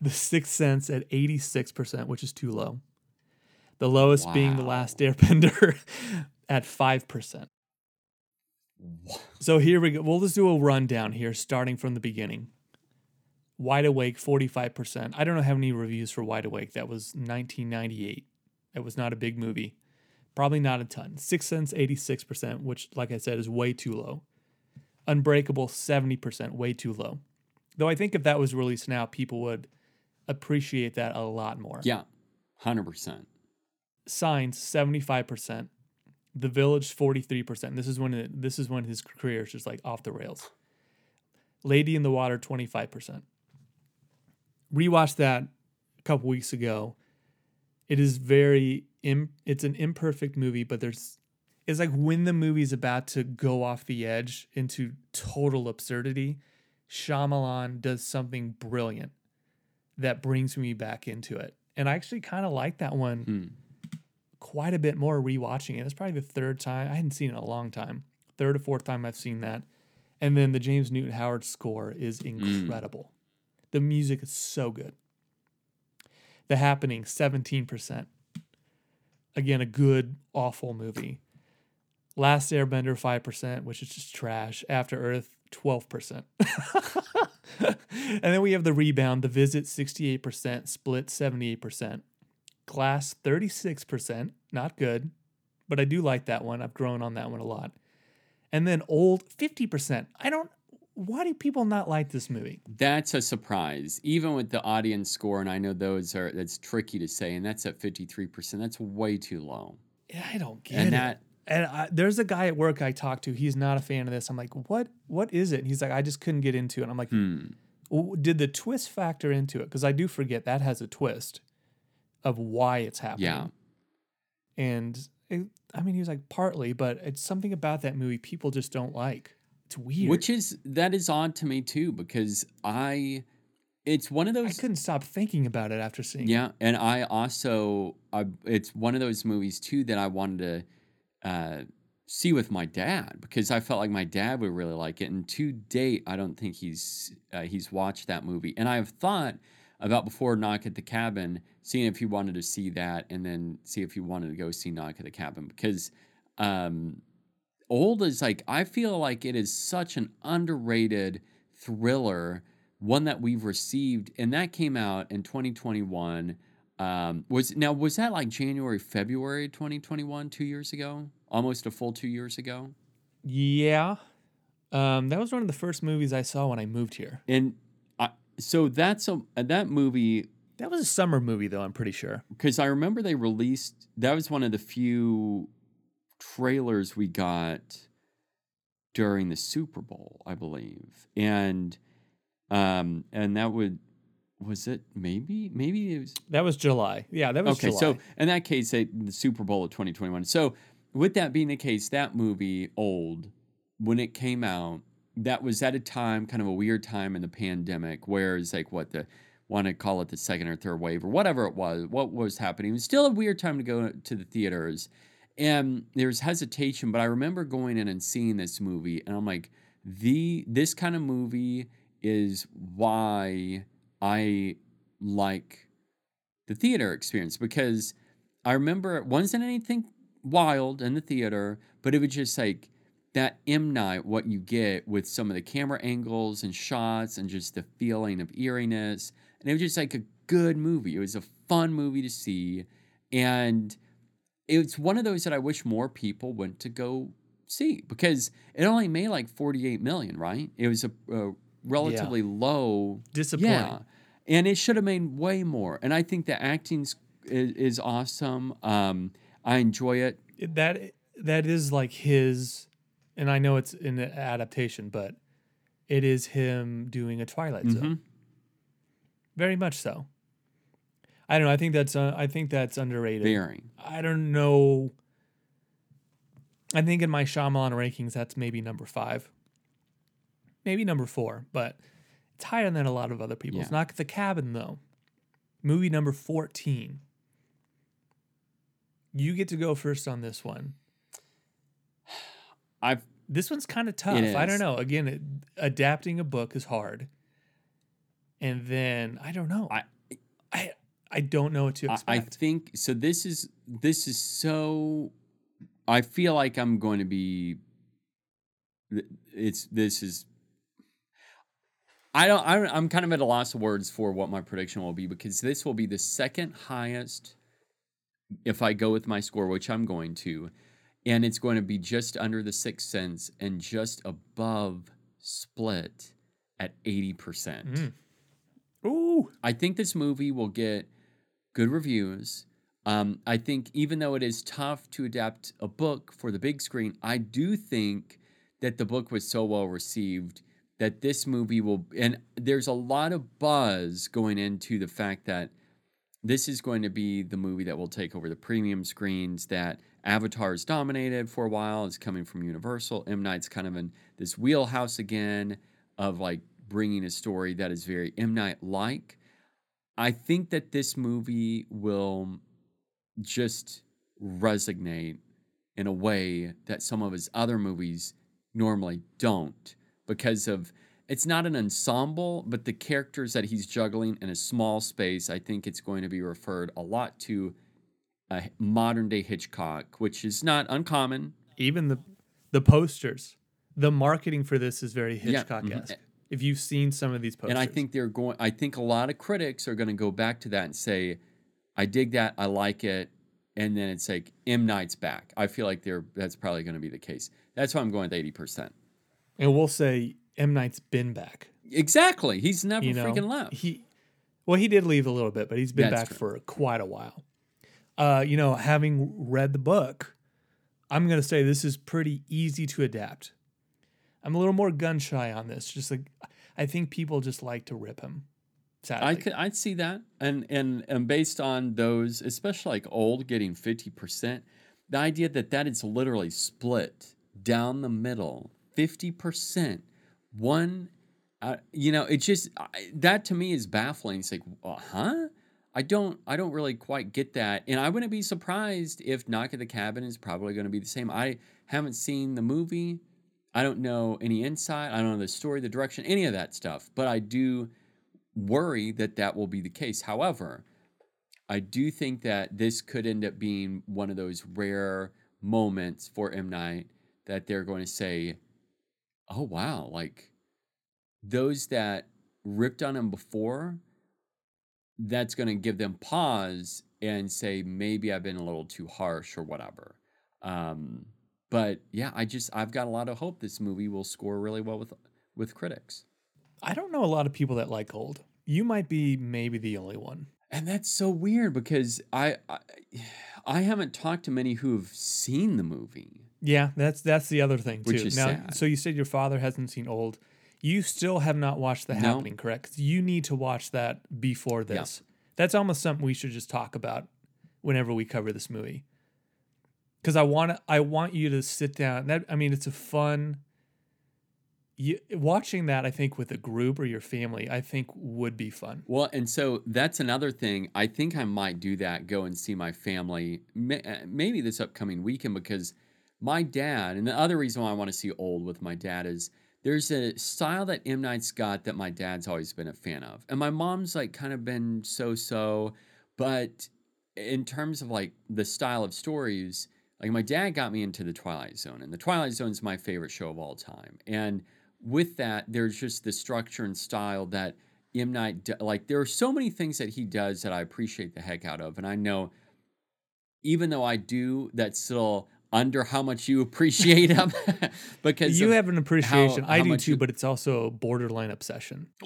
The Sixth Sense at 86%, which is too low. The lowest being The Wow. Last Airbender at 5%. So here we go. We'll just do a rundown here, starting from the beginning. Wide Awake, 45%. I don't know how many reviews for Wide Awake. That was 1998. That was not a big movie. Probably not a ton. Six Sense, 86%, which, like I said, is way too low. Unbreakable, 70%, way too low. Though I think if that was released now, people would appreciate that a lot more. Yeah, 100%. Signs, 75%. The Village, 43%. This is when it, this is when his career is just like off the rails. Lady in the Water, 25%. Rewatched that a couple weeks ago. It is very Im- it's an imperfect movie, but there's it's like when the movie's about to go off the edge into total absurdity, Shyamalan does something brilliant that brings me back into it. And I actually kind of like that one Hmm. quite a bit more rewatching it. It's probably the third time. I hadn't seen it in a long time. Third or fourth time I've seen that. And then the James Newton Howard score is incredible. The music is so good. The Happening, 17%. Again, a good, awful movie. Last Airbender, 5%, which is just trash. After Earth, 12%. and then we have The Rebound, The Visit, 68%, Split, 78%. Glass 36%, not good, but I do like that one. I've grown on that one a lot. And then old 50%. I don't why do people not like this movie? That's a surprise, even with the audience score. And I know those are that's tricky to say, and that's at fifty three percent. That's way too low. Yeah, I don't get And it. that- and I, there's a guy at work I talked to. He's not a fan of this. I'm like, what? What is it? And he's like, I just couldn't get into it. I'm like, Hmm. "W- did the twist factor into it? Because I do forget that has a twist of why it's happening. Yeah. And it, I mean, he was like, partly, but it's something about that movie people just don't like. It's weird. Which is that is odd to me too, because I it's one of those I couldn't stop thinking about it after seeing. it. Yeah, and I also I it's one of those movies too that I wanted to uh, see with my dad because I felt like my dad would really like it. And to date, I don't think he's uh, he's watched that movie. And I have thought about before Knock at the Cabin, seeing if he wanted to see that, and then see if he wanted to go see Knock at the Cabin because um, old is like I feel like it is such an underrated thriller, one that we've received, and that came out in 2021. Um, was now was that like January, February 2021, two years ago, almost a full two years ago, Yeah. Um, that was one of the first movies I saw when I moved here. and I, so that's a that movie That was a summer movie, though. I'm pretty sure. because I remember they released that was one of the few trailers we got during the Super Bowl, I believe, and um and that would was it maybe maybe it was That was July. Yeah, that was okay July. so in that case they, the Super Bowl of 2021 so with that being the case that movie old when it came out that was at a time kind of a weird time in the pandemic where it's like what the want to call it the second or third wave or whatever it was what was happening it was still a weird time to go to the theaters and there's hesitation but i remember going in and seeing this movie and i'm like the this kind of movie is why i like the theater experience because I remember it wasn't anything wild in the theater, but it was just like that M Night, what you get with some of the camera angles and shots and just the feeling of eeriness. And it was just like a good movie. It was a fun movie to see. And it's one of those that I wish more people went to go see because it only made like 48 million, right? It was a, a relatively low Disappointing. yeah, and it should have made way more. And I think the acting is, is awesome. Um, I enjoy it. That that is like his, and I know it's an adaptation, but it is him doing a Twilight Zone. Mhm. Very much so. I don't know. I think that's uh, I think that's underrated. Very. I don't know. I think in my Shyamalan rankings, that's maybe number five, maybe number four, but it's higher than a lot of other people's. Yeah. Not the Cabin, though. Movie number 14. You get to go first on this one. I've This one's kind of tough. I don't know. Again, it, adapting a book is hard. And then I don't know. I- I I don't know what to I, I think so. This is this is so. I feel like I'm going to be. It's this is. I don't. I, don't- I'm kind of at a loss of words for what my prediction will be because this will be the second highest. If I go with my score, which I'm going to, and it's going to be just under the Sixth Sense and just above Split at eighty percent. Mm. Ooh. I think this movie will get good reviews. Um, I think even though it is tough to adapt a book for the big screen, I do think that the book was so well received that this movie will. And there's a lot of buzz going into the fact that this is going to be the movie that will take over the premium screens that Avatar has dominated for a while. It's coming from Universal. M. Night's kind of in this wheelhouse again of like bringing a story that is very M. Night like. I think that this movie will just resonate in a way that some of his other movies normally don't because of it's not an ensemble, but the characters that he's juggling in a small space, I think it's going to be referred a lot to a modern day Hitchcock, which is not uncommon. Even the the posters, the marketing for this is very Hitchcock esque. mhm. If you've seen some of these posters, And I think they're going I think a lot of critics are going to go back to that and say, I dig that, I like it. And then it's like M. Night's back. I feel like they're that's probably going to be the case. That's why I'm going with 80%. and we'll say M Night's been back. Exactly. He's never You know, freaking left. He, well, he did leave a little bit, but he's been That's back true. for quite a while. Uh, you know, having read the book, I'm gonna say this is pretty easy to adapt. I'm a little more gun shy on this. Just like I think people just like to rip him. Sadly, I could I'd see that. And and and based on those, especially like old getting 50%, the idea that that is literally split down the middle, 50%. One uh, you know, it just I, that to me is baffling. It's like, uh, huh? I don't I don't really quite get that. And I wouldn't be surprised if Knock at the Cabin is probably going to be the same. I haven't seen the movie. I don't know any insight. I don't know the story, the direction, any of that stuff. But I do worry that that will be the case. However, I do think that this could end up being one of those rare moments for M Night that they're going to say, "Oh wow!" Like those that ripped on him before, that's going to give them pause and say maybe I've been a little too harsh or whatever. Um, but yeah, I just I've got a lot of hope this movie will score really well with with critics. I don't know a lot of people that like old. You might be maybe the only one. And that's so weird because I, I I haven't talked to many who have seen the movie. Yeah, that's that's the other thing too. Which is now, sad. so you said your father hasn't seen old. You still have not watched The No. Happening, correct? You need to watch that before Yeah. this. That's almost something we should just talk about whenever we cover this movie. Because I want I want you to sit down. That I mean, it's a fun. You, watching that, I think, with a group or your family, I think would be fun. Well, and so that's another thing. I think I might do that. Go and see my family, uh, maybe this upcoming weekend, because my dad, and the other reason why I want to see Old with my dad is there's a style that M Night's got that my dad's always been a fan of, and my mom's like kind of been so-so, but in terms of like the style of stories, like my dad got me into the Twilight Zone, and the Twilight Zone is my favorite show of all time, and with that, there's just the structure and style that M Night like. There are so many things that he does that I appreciate the heck out of, and I know, even though I do, that's still under how much you appreciate him because You have an appreciation. I how do too, you- but it's also a borderline obsession.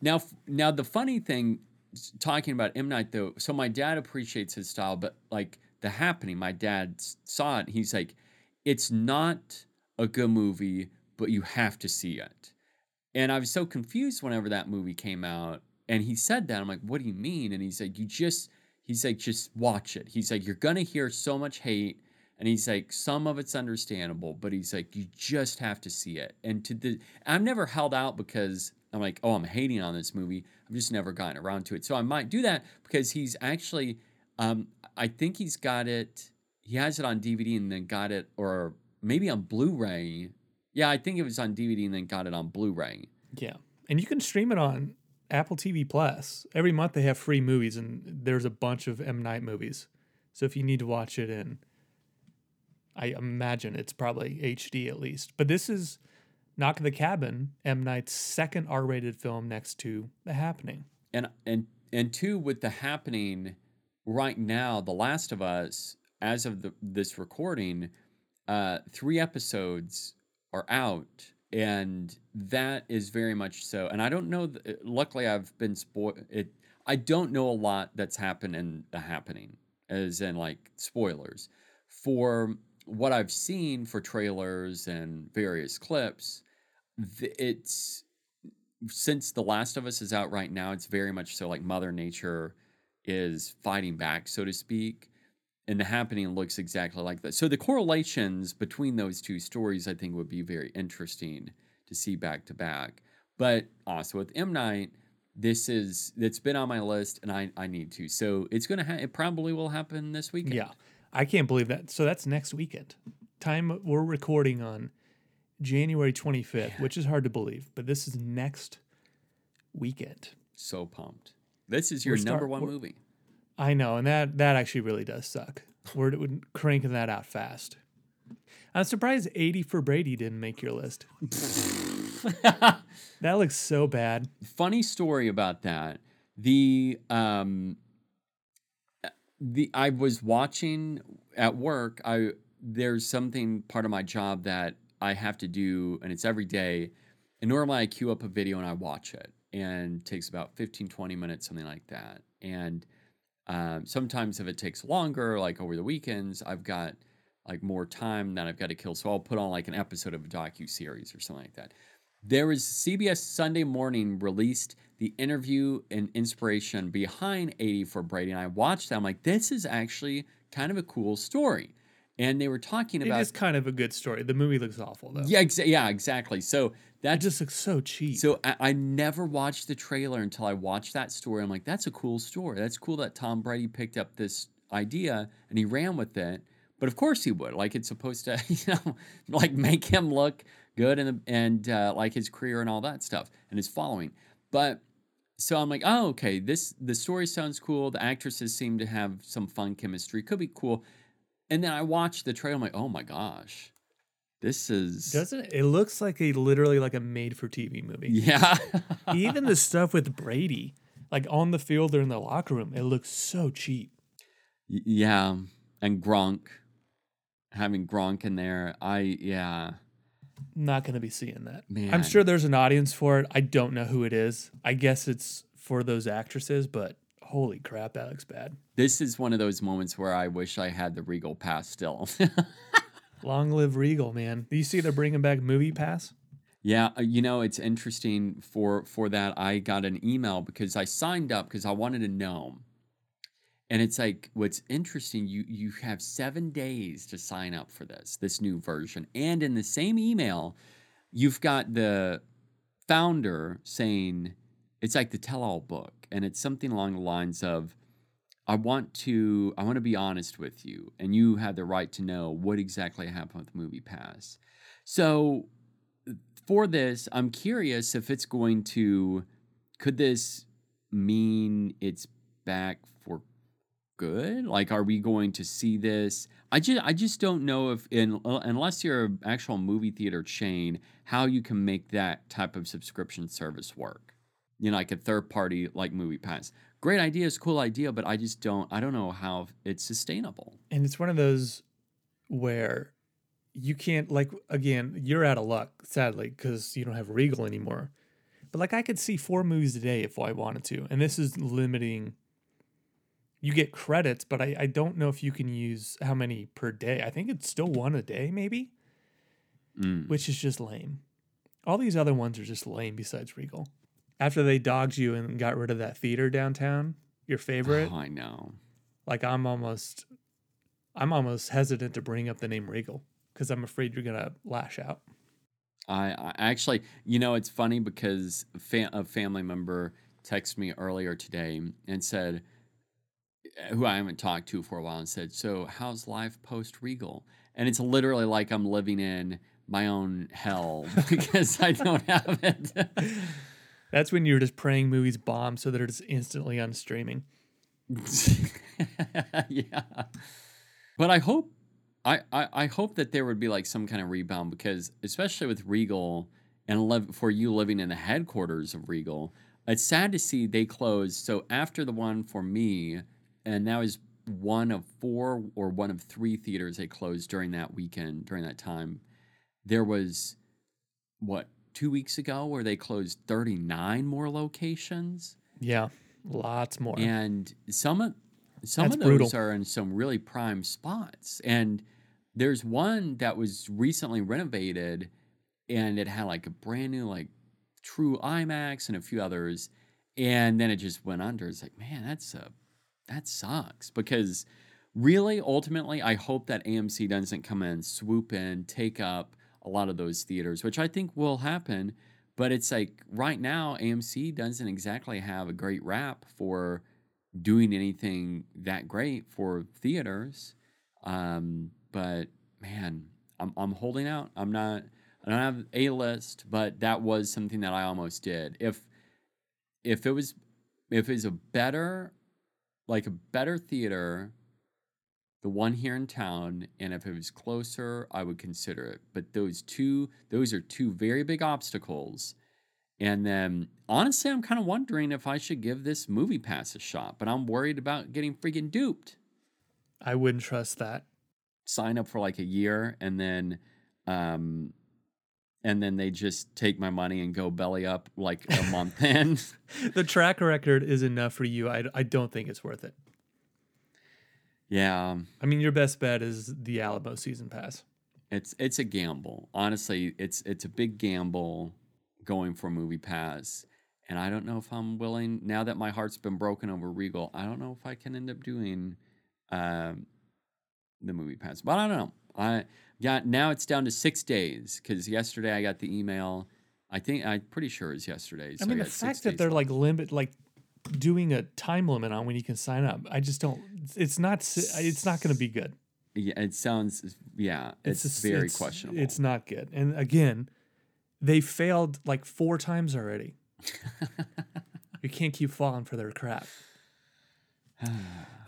now, now the funny thing, talking about M Night though, so my dad appreciates his style, but like the happening, my dad saw it. He's like, it's not a good movie, but you have to see it. And I was so confused whenever that movie came out, and he said that. I'm like, what do you mean? And he's like, you just, he's like, just watch it. He's like, you're gonna hear so much hate. And he's like, some of it's understandable, but he's like, you just have to see it. And to the, I've never held out because I'm like, oh, I'm hating on this movie. I've just never gotten around to it. So I might do that because he's actually, um, I think he's got it. He has it on DVD and then got it, or maybe on Blu-ray. Yeah, I think it was on DVD and then got it on Blu-ray. Yeah. And you can stream it on Apple TV Plus. Every month they have free movies and there's a bunch of M Night movies. So if you need to watch it in I imagine it's probably HD at least. But this is Knock at the Cabin, M Night's second R-rated film next to The Happening. and and and two with the happening right now the last of us as of the, this recording uh three episodes are out and that is very much so. And i don't know th- luckily i've been spoiled i don't know a lot that's happened in the happening as in like spoilers. For what i've seen for trailers and various clips th- it's since The Last of Us is out right now, it's very much so like Mother Nature is fighting back, so to speak. And the happening looks exactly like that. So the correlations between those two stories, I think, would be very interesting to see back to back. But also with M Night, this is it's been on my list, and I I need to. So it's gonna ha- it probably will happen this weekend. Yeah. I can't believe that. So that's next weekend. Time we're recording on January 25th, which is hard to believe, but this is next weekend. So pumped. This is your We're start- number one movie. I know, and that that actually really does suck. We're we're cranking that out fast. I'm surprised 80 for Brady didn't make your list. that looks so bad. funny story about that. The um the I was watching at work. I there's something part of my job that I have to do, and it's every day. And normally I queue up a video and I watch it, and takes about 15, 20 minutes, something like that. And um, sometimes if it takes longer, like over the weekends, I've got like more time that I've got to kill. So I'll put on like an episode of a docu series or something like that. There was CBS Sunday Morning released the interview and inspiration behind 80 for Brady, and I watched that. I'm like, this is actually kind of a cool story. And they were talking about is kind of a good story. The movie looks awful though. yeah, exa- yeah, exactly. So It that just looks so cheap. so I, I never watched the trailer until I watched that story. I'm like, that's a cool story. That's cool that Tom Brady picked up this idea and he ran with it. But of course he would. Like it's supposed to, you know, like make him look good and and uh, like his career and all that stuff and his following. But so I'm like, oh, okay. This the story sounds cool. The actresses seem to have some fun chemistry. Could be cool. And then I watched the trailer. I'm like, oh my gosh, this is Doesn't it? It looks like a literally like a made for TV movie. yeah. Even the stuff with Brady, like on the field or in the locker room, it looks so cheap. Y- Yeah, and Gronk, having Gronk in there, I yeah, Not gonna be seeing that. man. I'm sure there's an audience for it. I don't know who it is. I guess it's for those actresses, but holy crap, that looks bad. this is one of those moments where I wish I had the Regal Pass still. Long live Regal, man. Do you see they're bringing back Movie Pass? yeah, uh, you know it's interesting for for that. I got an email because I signed up because I wanted to know. And it's like what's interesting. You you have seven days to sign up for this this new version, and in the same email, you've got the founder saying it's like the tell-all book and it's something along the lines of i want to i want to be honest with you and you have the right to know what exactly happened with movie pass. So for this i'm curious if it's going to could this mean it's back for good? Like are we going to see this? I just i just don't know if in, uh, unless you're an actual movie theater chain how you can make that type of subscription service work you know like a third party like movie pass great idea it's a cool idea but i just don't i don't know how it's sustainable And it's one of those where you can't like again, you're out of luck, sadly, because you don't have Regal anymore. But like I could see four movies a day if I wanted to. And this is limiting you get credits, but I, I don't know if you can use how many per day. I think it's still one a day, maybe, Mm. which is just lame. All these other ones are just lame besides Regal. After they dogged you and got rid of that theater downtown, your favorite, oh, i know like I'm almost I'm almost hesitant to bring up the name Regal because I'm afraid you're gonna lash out. I, I actually, you know, it's funny because fa- a family member texted me earlier today and said, who I haven't talked to for a while, and said, "So how's life post Regal?" And it's literally like I'm living in my own hell because I don't have it. That's when you're just praying movies bomb so that it's instantly on streaming. yeah, but I hope, I, I I hope that there would be like some kind of rebound because especially with Regal and for you living in the headquarters of Regal, it's sad to see they closed. So after the one for me, and that was one of four or one of three theaters they closed during that weekend during that time. There was what two weeks ago where they closed 39 more locations. Yeah, lots more. and some of some That's of those brutal. are in some really prime spots. And there's one that was recently renovated and it had like a brand new like true imax and a few others. And then it just went under. It's like man that's a that sucks. Because really ultimately i hope that amc doesn't come in swoop in take up a lot of those theaters which i think will happen but it's like right now amc doesn't exactly have a great rap for doing anything that great for theaters um, but man I'm, I'm holding out. I'm not i don't have a list but that was something that i almost did. If if it was if it was a better like a better theater the one here in town and if it was closer i would consider it but those two those are two very big obstacles and then honestly i'm kind of wondering if i should give this movie pass a shot but i'm worried about getting freaking duped I wouldn't trust that. sign up for like a year and then um and then they just take my money and go belly up like a month in. the track record is enough for you. I, I don't think it's worth it. Yeah, I mean, your best bet is the Alamo season pass. it's it's a gamble. Honestly, it's it's a big gamble going for Movie Pass, and I don't know if I'm willing. Now that my heart's been broken over Regal, I don't know if I can end up doing um, the Movie Pass. But I don't know. I got now it's down to six days because yesterday I got the email. I think I'm pretty sure it's yesterday. I so mean, the fact that they're like limit, like doing a time limit on when you can sign up, I just don't. It's not. It's not going to be good. Yeah, it sounds. Yeah, it's, just- very it's- questionable. It's not good. And again, they failed like four times already. you can't keep falling for their crap.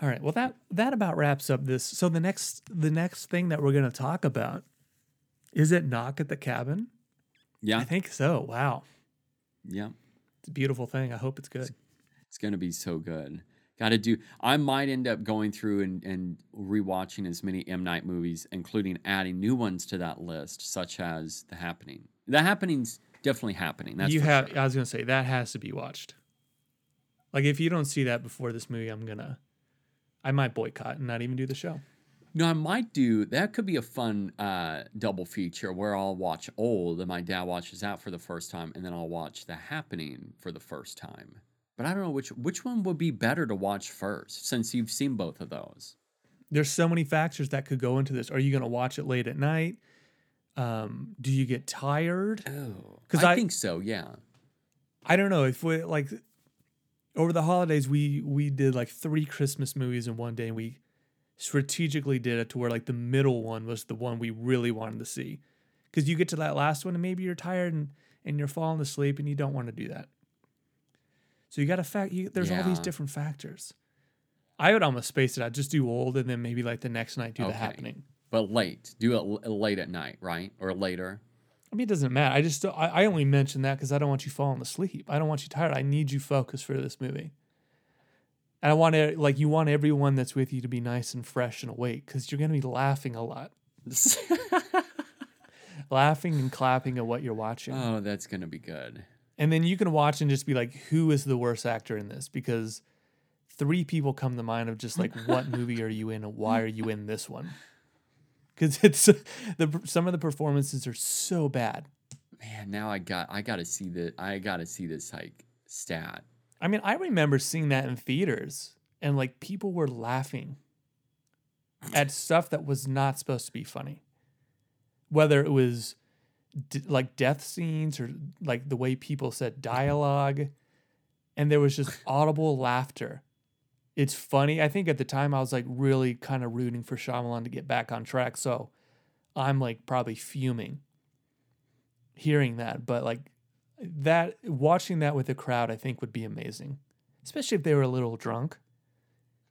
All right. Well, that that about wraps up this. So the next the next thing that we're going to talk about is it knock at the cabin. yeah, I think so. Wow, yeah. it's a beautiful thing. I hope it's good. It's gonna be so good. Got to do. I might end up going through and and rewatching as many M Night movies, including adding new ones to that list, such as The Happening. The Happening's definitely happening. That's you have. sure. I was going to say that has to be watched. Like if you don't see that before this movie, I'm gonna. I might boycott and not even do the show. No, I might do. That could be a fun uh, double feature where I'll watch Old and my dad watches that for the first time, and then I'll watch The Happening for the first time. But I don't know which which one would be better to watch first, since you've seen both of those. there's so many factors that could go into this. Are you going to watch it late at night? Um, do you get tired? Oh, I, I- think so. Yeah. I don't know if we like over the holidays we we did like three Christmas movies in one day and we strategically did it to where like the middle one was the one we really wanted to see. Cuz you get to that last one and maybe you're tired and and you're falling asleep and you don't want to do that. So you got to fact you, there's all these different factors. I would almost space it out, just do old and then maybe like the next night do the happening. But late. Do it l- late at night, right? Or later. I mean, it doesn't matter. I just I, I only mention that because I don't want you falling asleep. I don't want you tired. I need you focused for this movie. And I want to like you want everyone that's with you to be nice and fresh and awake because you're gonna be laughing a lot, laughing and clapping at what you're watching. oh, that's gonna be good. And then you can watch and just be like, who is the worst actor in this? Because three people come to mind of just like, what movie are you in and why are you in this one? Because it's the some of the performances are so bad. Man, now I got I gotta see the I gotta see this like stat. I mean, I remember seeing that in theaters and like people were laughing at stuff that was not supposed to be funny. Whether it was d- like death scenes or like the way people said mm-hmm. dialogue, and there was just audible laughter. It's funny. I think at the time I was like really kind of rooting for Shyamalan to get back on track. So I'm like probably fuming hearing that. But like that, watching that with a crowd, I think would be amazing, especially if they were a little drunk.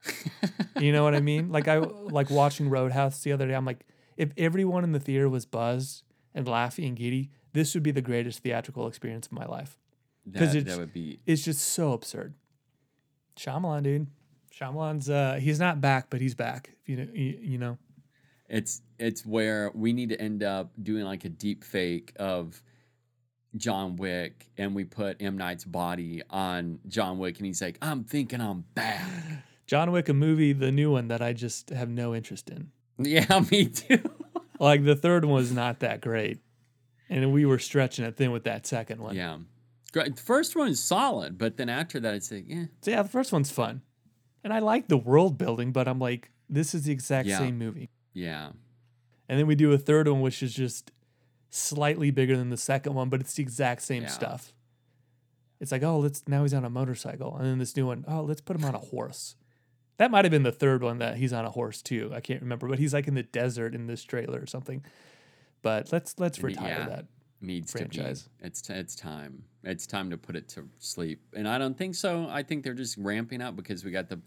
you know what I mean? Like I like watching Roadhouse the other day. I'm like, if everyone in the theater was buzzed and laughing and giddy, this would be the greatest theatrical experience of my life. That, it's- that would be It's just so absurd. Shyamalan, dude. Shyamalan's uh he's not back, but he's back. If you know, you, you know. it's it's where we need to end up doing like a deep fake of John Wick and we put M Night's body on John Wick and he's like, I'm thinking I'm back. John Wick, a movie, the new one that I just have no interest in. yeah, me too. Like the third one was not that great, and we were stretching it thin with that second one. yeah. Great. The first one is solid, but then after that it's like, yeah. So yeah, the first one's fun, and I like the world building, but I'm like, this is the exact Yeah. same movie. Yeah. And then we do a third one, which is just slightly bigger than the second one, but it's the exact same Yeah. stuff. It's like, oh, let's now he's on a motorcycle, and then this new one, oh, let's put him on a horse. That might have been the third one that he's on a horse too. I can't remember, but he's like in the desert in this trailer or something. But let's let's retire Yeah. that. Needs Franchise. to be. It's t- it's time. It's time to put it to sleep. And I don't think so. I think they're just ramping up because we got the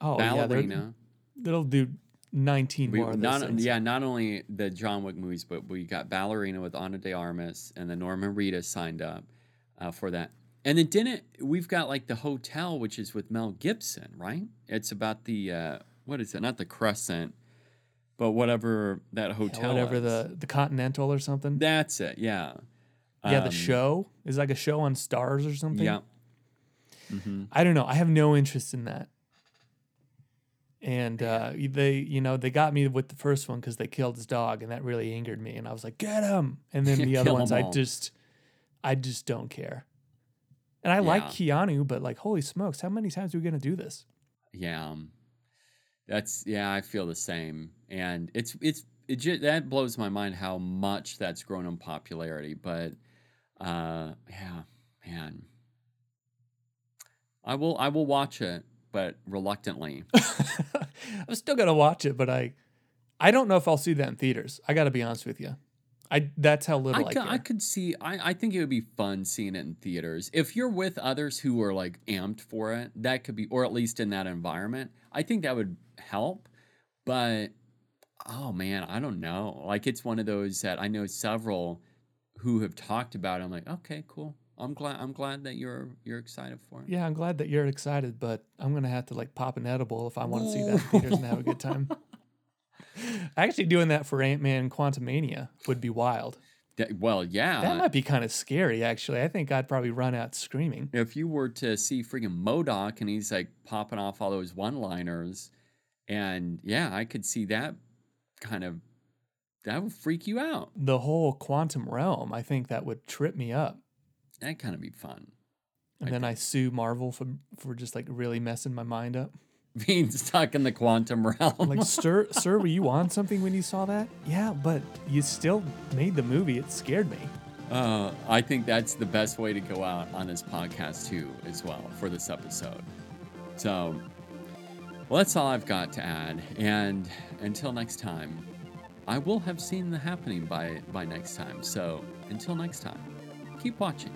Oh yeah, ballerina. they'll do 19 We, more not, yeah, not only the John Wick movies, but we got Ballerina with Ana de Armas and then Norman Reedus signed up uh, for that. And then didn't we've got like the hotel, which is with Mel Gibson, right? It's about the uh, what is it? Not the Crescent, but whatever that Yeah, hotel. whatever is. the the Continental or something. That's it. Yeah. Yeah, the Um, show is like a show on Starz or something. Yeah. hmm I don't know. I have no interest in that. And uh, they, you know, they got me with the first one because they killed his dog, and that really angered me. And I was like, "Get him!" And then the other ones, I just, I just don't care. And I like Yeah. Keanu, but like, holy smokes, how many times are we gonna do this? Yeah. um, That's yeah, I feel the same. And it's it's it ju- that blows my mind how much that's grown in popularity, but uh yeah, man. I will I will watch it, but reluctantly. I'm still gonna watch it, but I, I don't know if I'll see that in theaters. I got to be honest with you. I that's how little I, could, care. I could see I, I think it would be fun seeing it in theaters. If you're with others who are like amped for it, that could be or at least in that environment. I think that would help. But oh man, I don't know. Like it's one of those that I know several who have talked about. it. I'm like, okay, cool. I'm glad I'm glad that you're you're excited for it. yeah, I'm glad that you're excited, but I'm gonna have to like pop an edible if I want to see that in theaters and have a good time. Actually, doing that for Ant Man Quantumania would be wild. That- well, yeah. That might be kind of scary, actually. I think I'd probably run out screaming. if you were to see freaking MODOK and he's like popping off all those one liners, and yeah, I could see that kind of that would freak you out. The whole quantum realm, I think that would trip me up. That kind of be fun. And I then I sue Marvel for for just like really messing my mind up. Being stuck in the quantum realm. Like, sir, sir, were you on something when you saw that? Yeah, but you still made the movie. It scared me. uh, I think that's the best way to go out on this podcast too, as well for this episode. So, well, that's all I've got to add. And until next time, I will have seen the happening by by next time. So until next time, keep watching.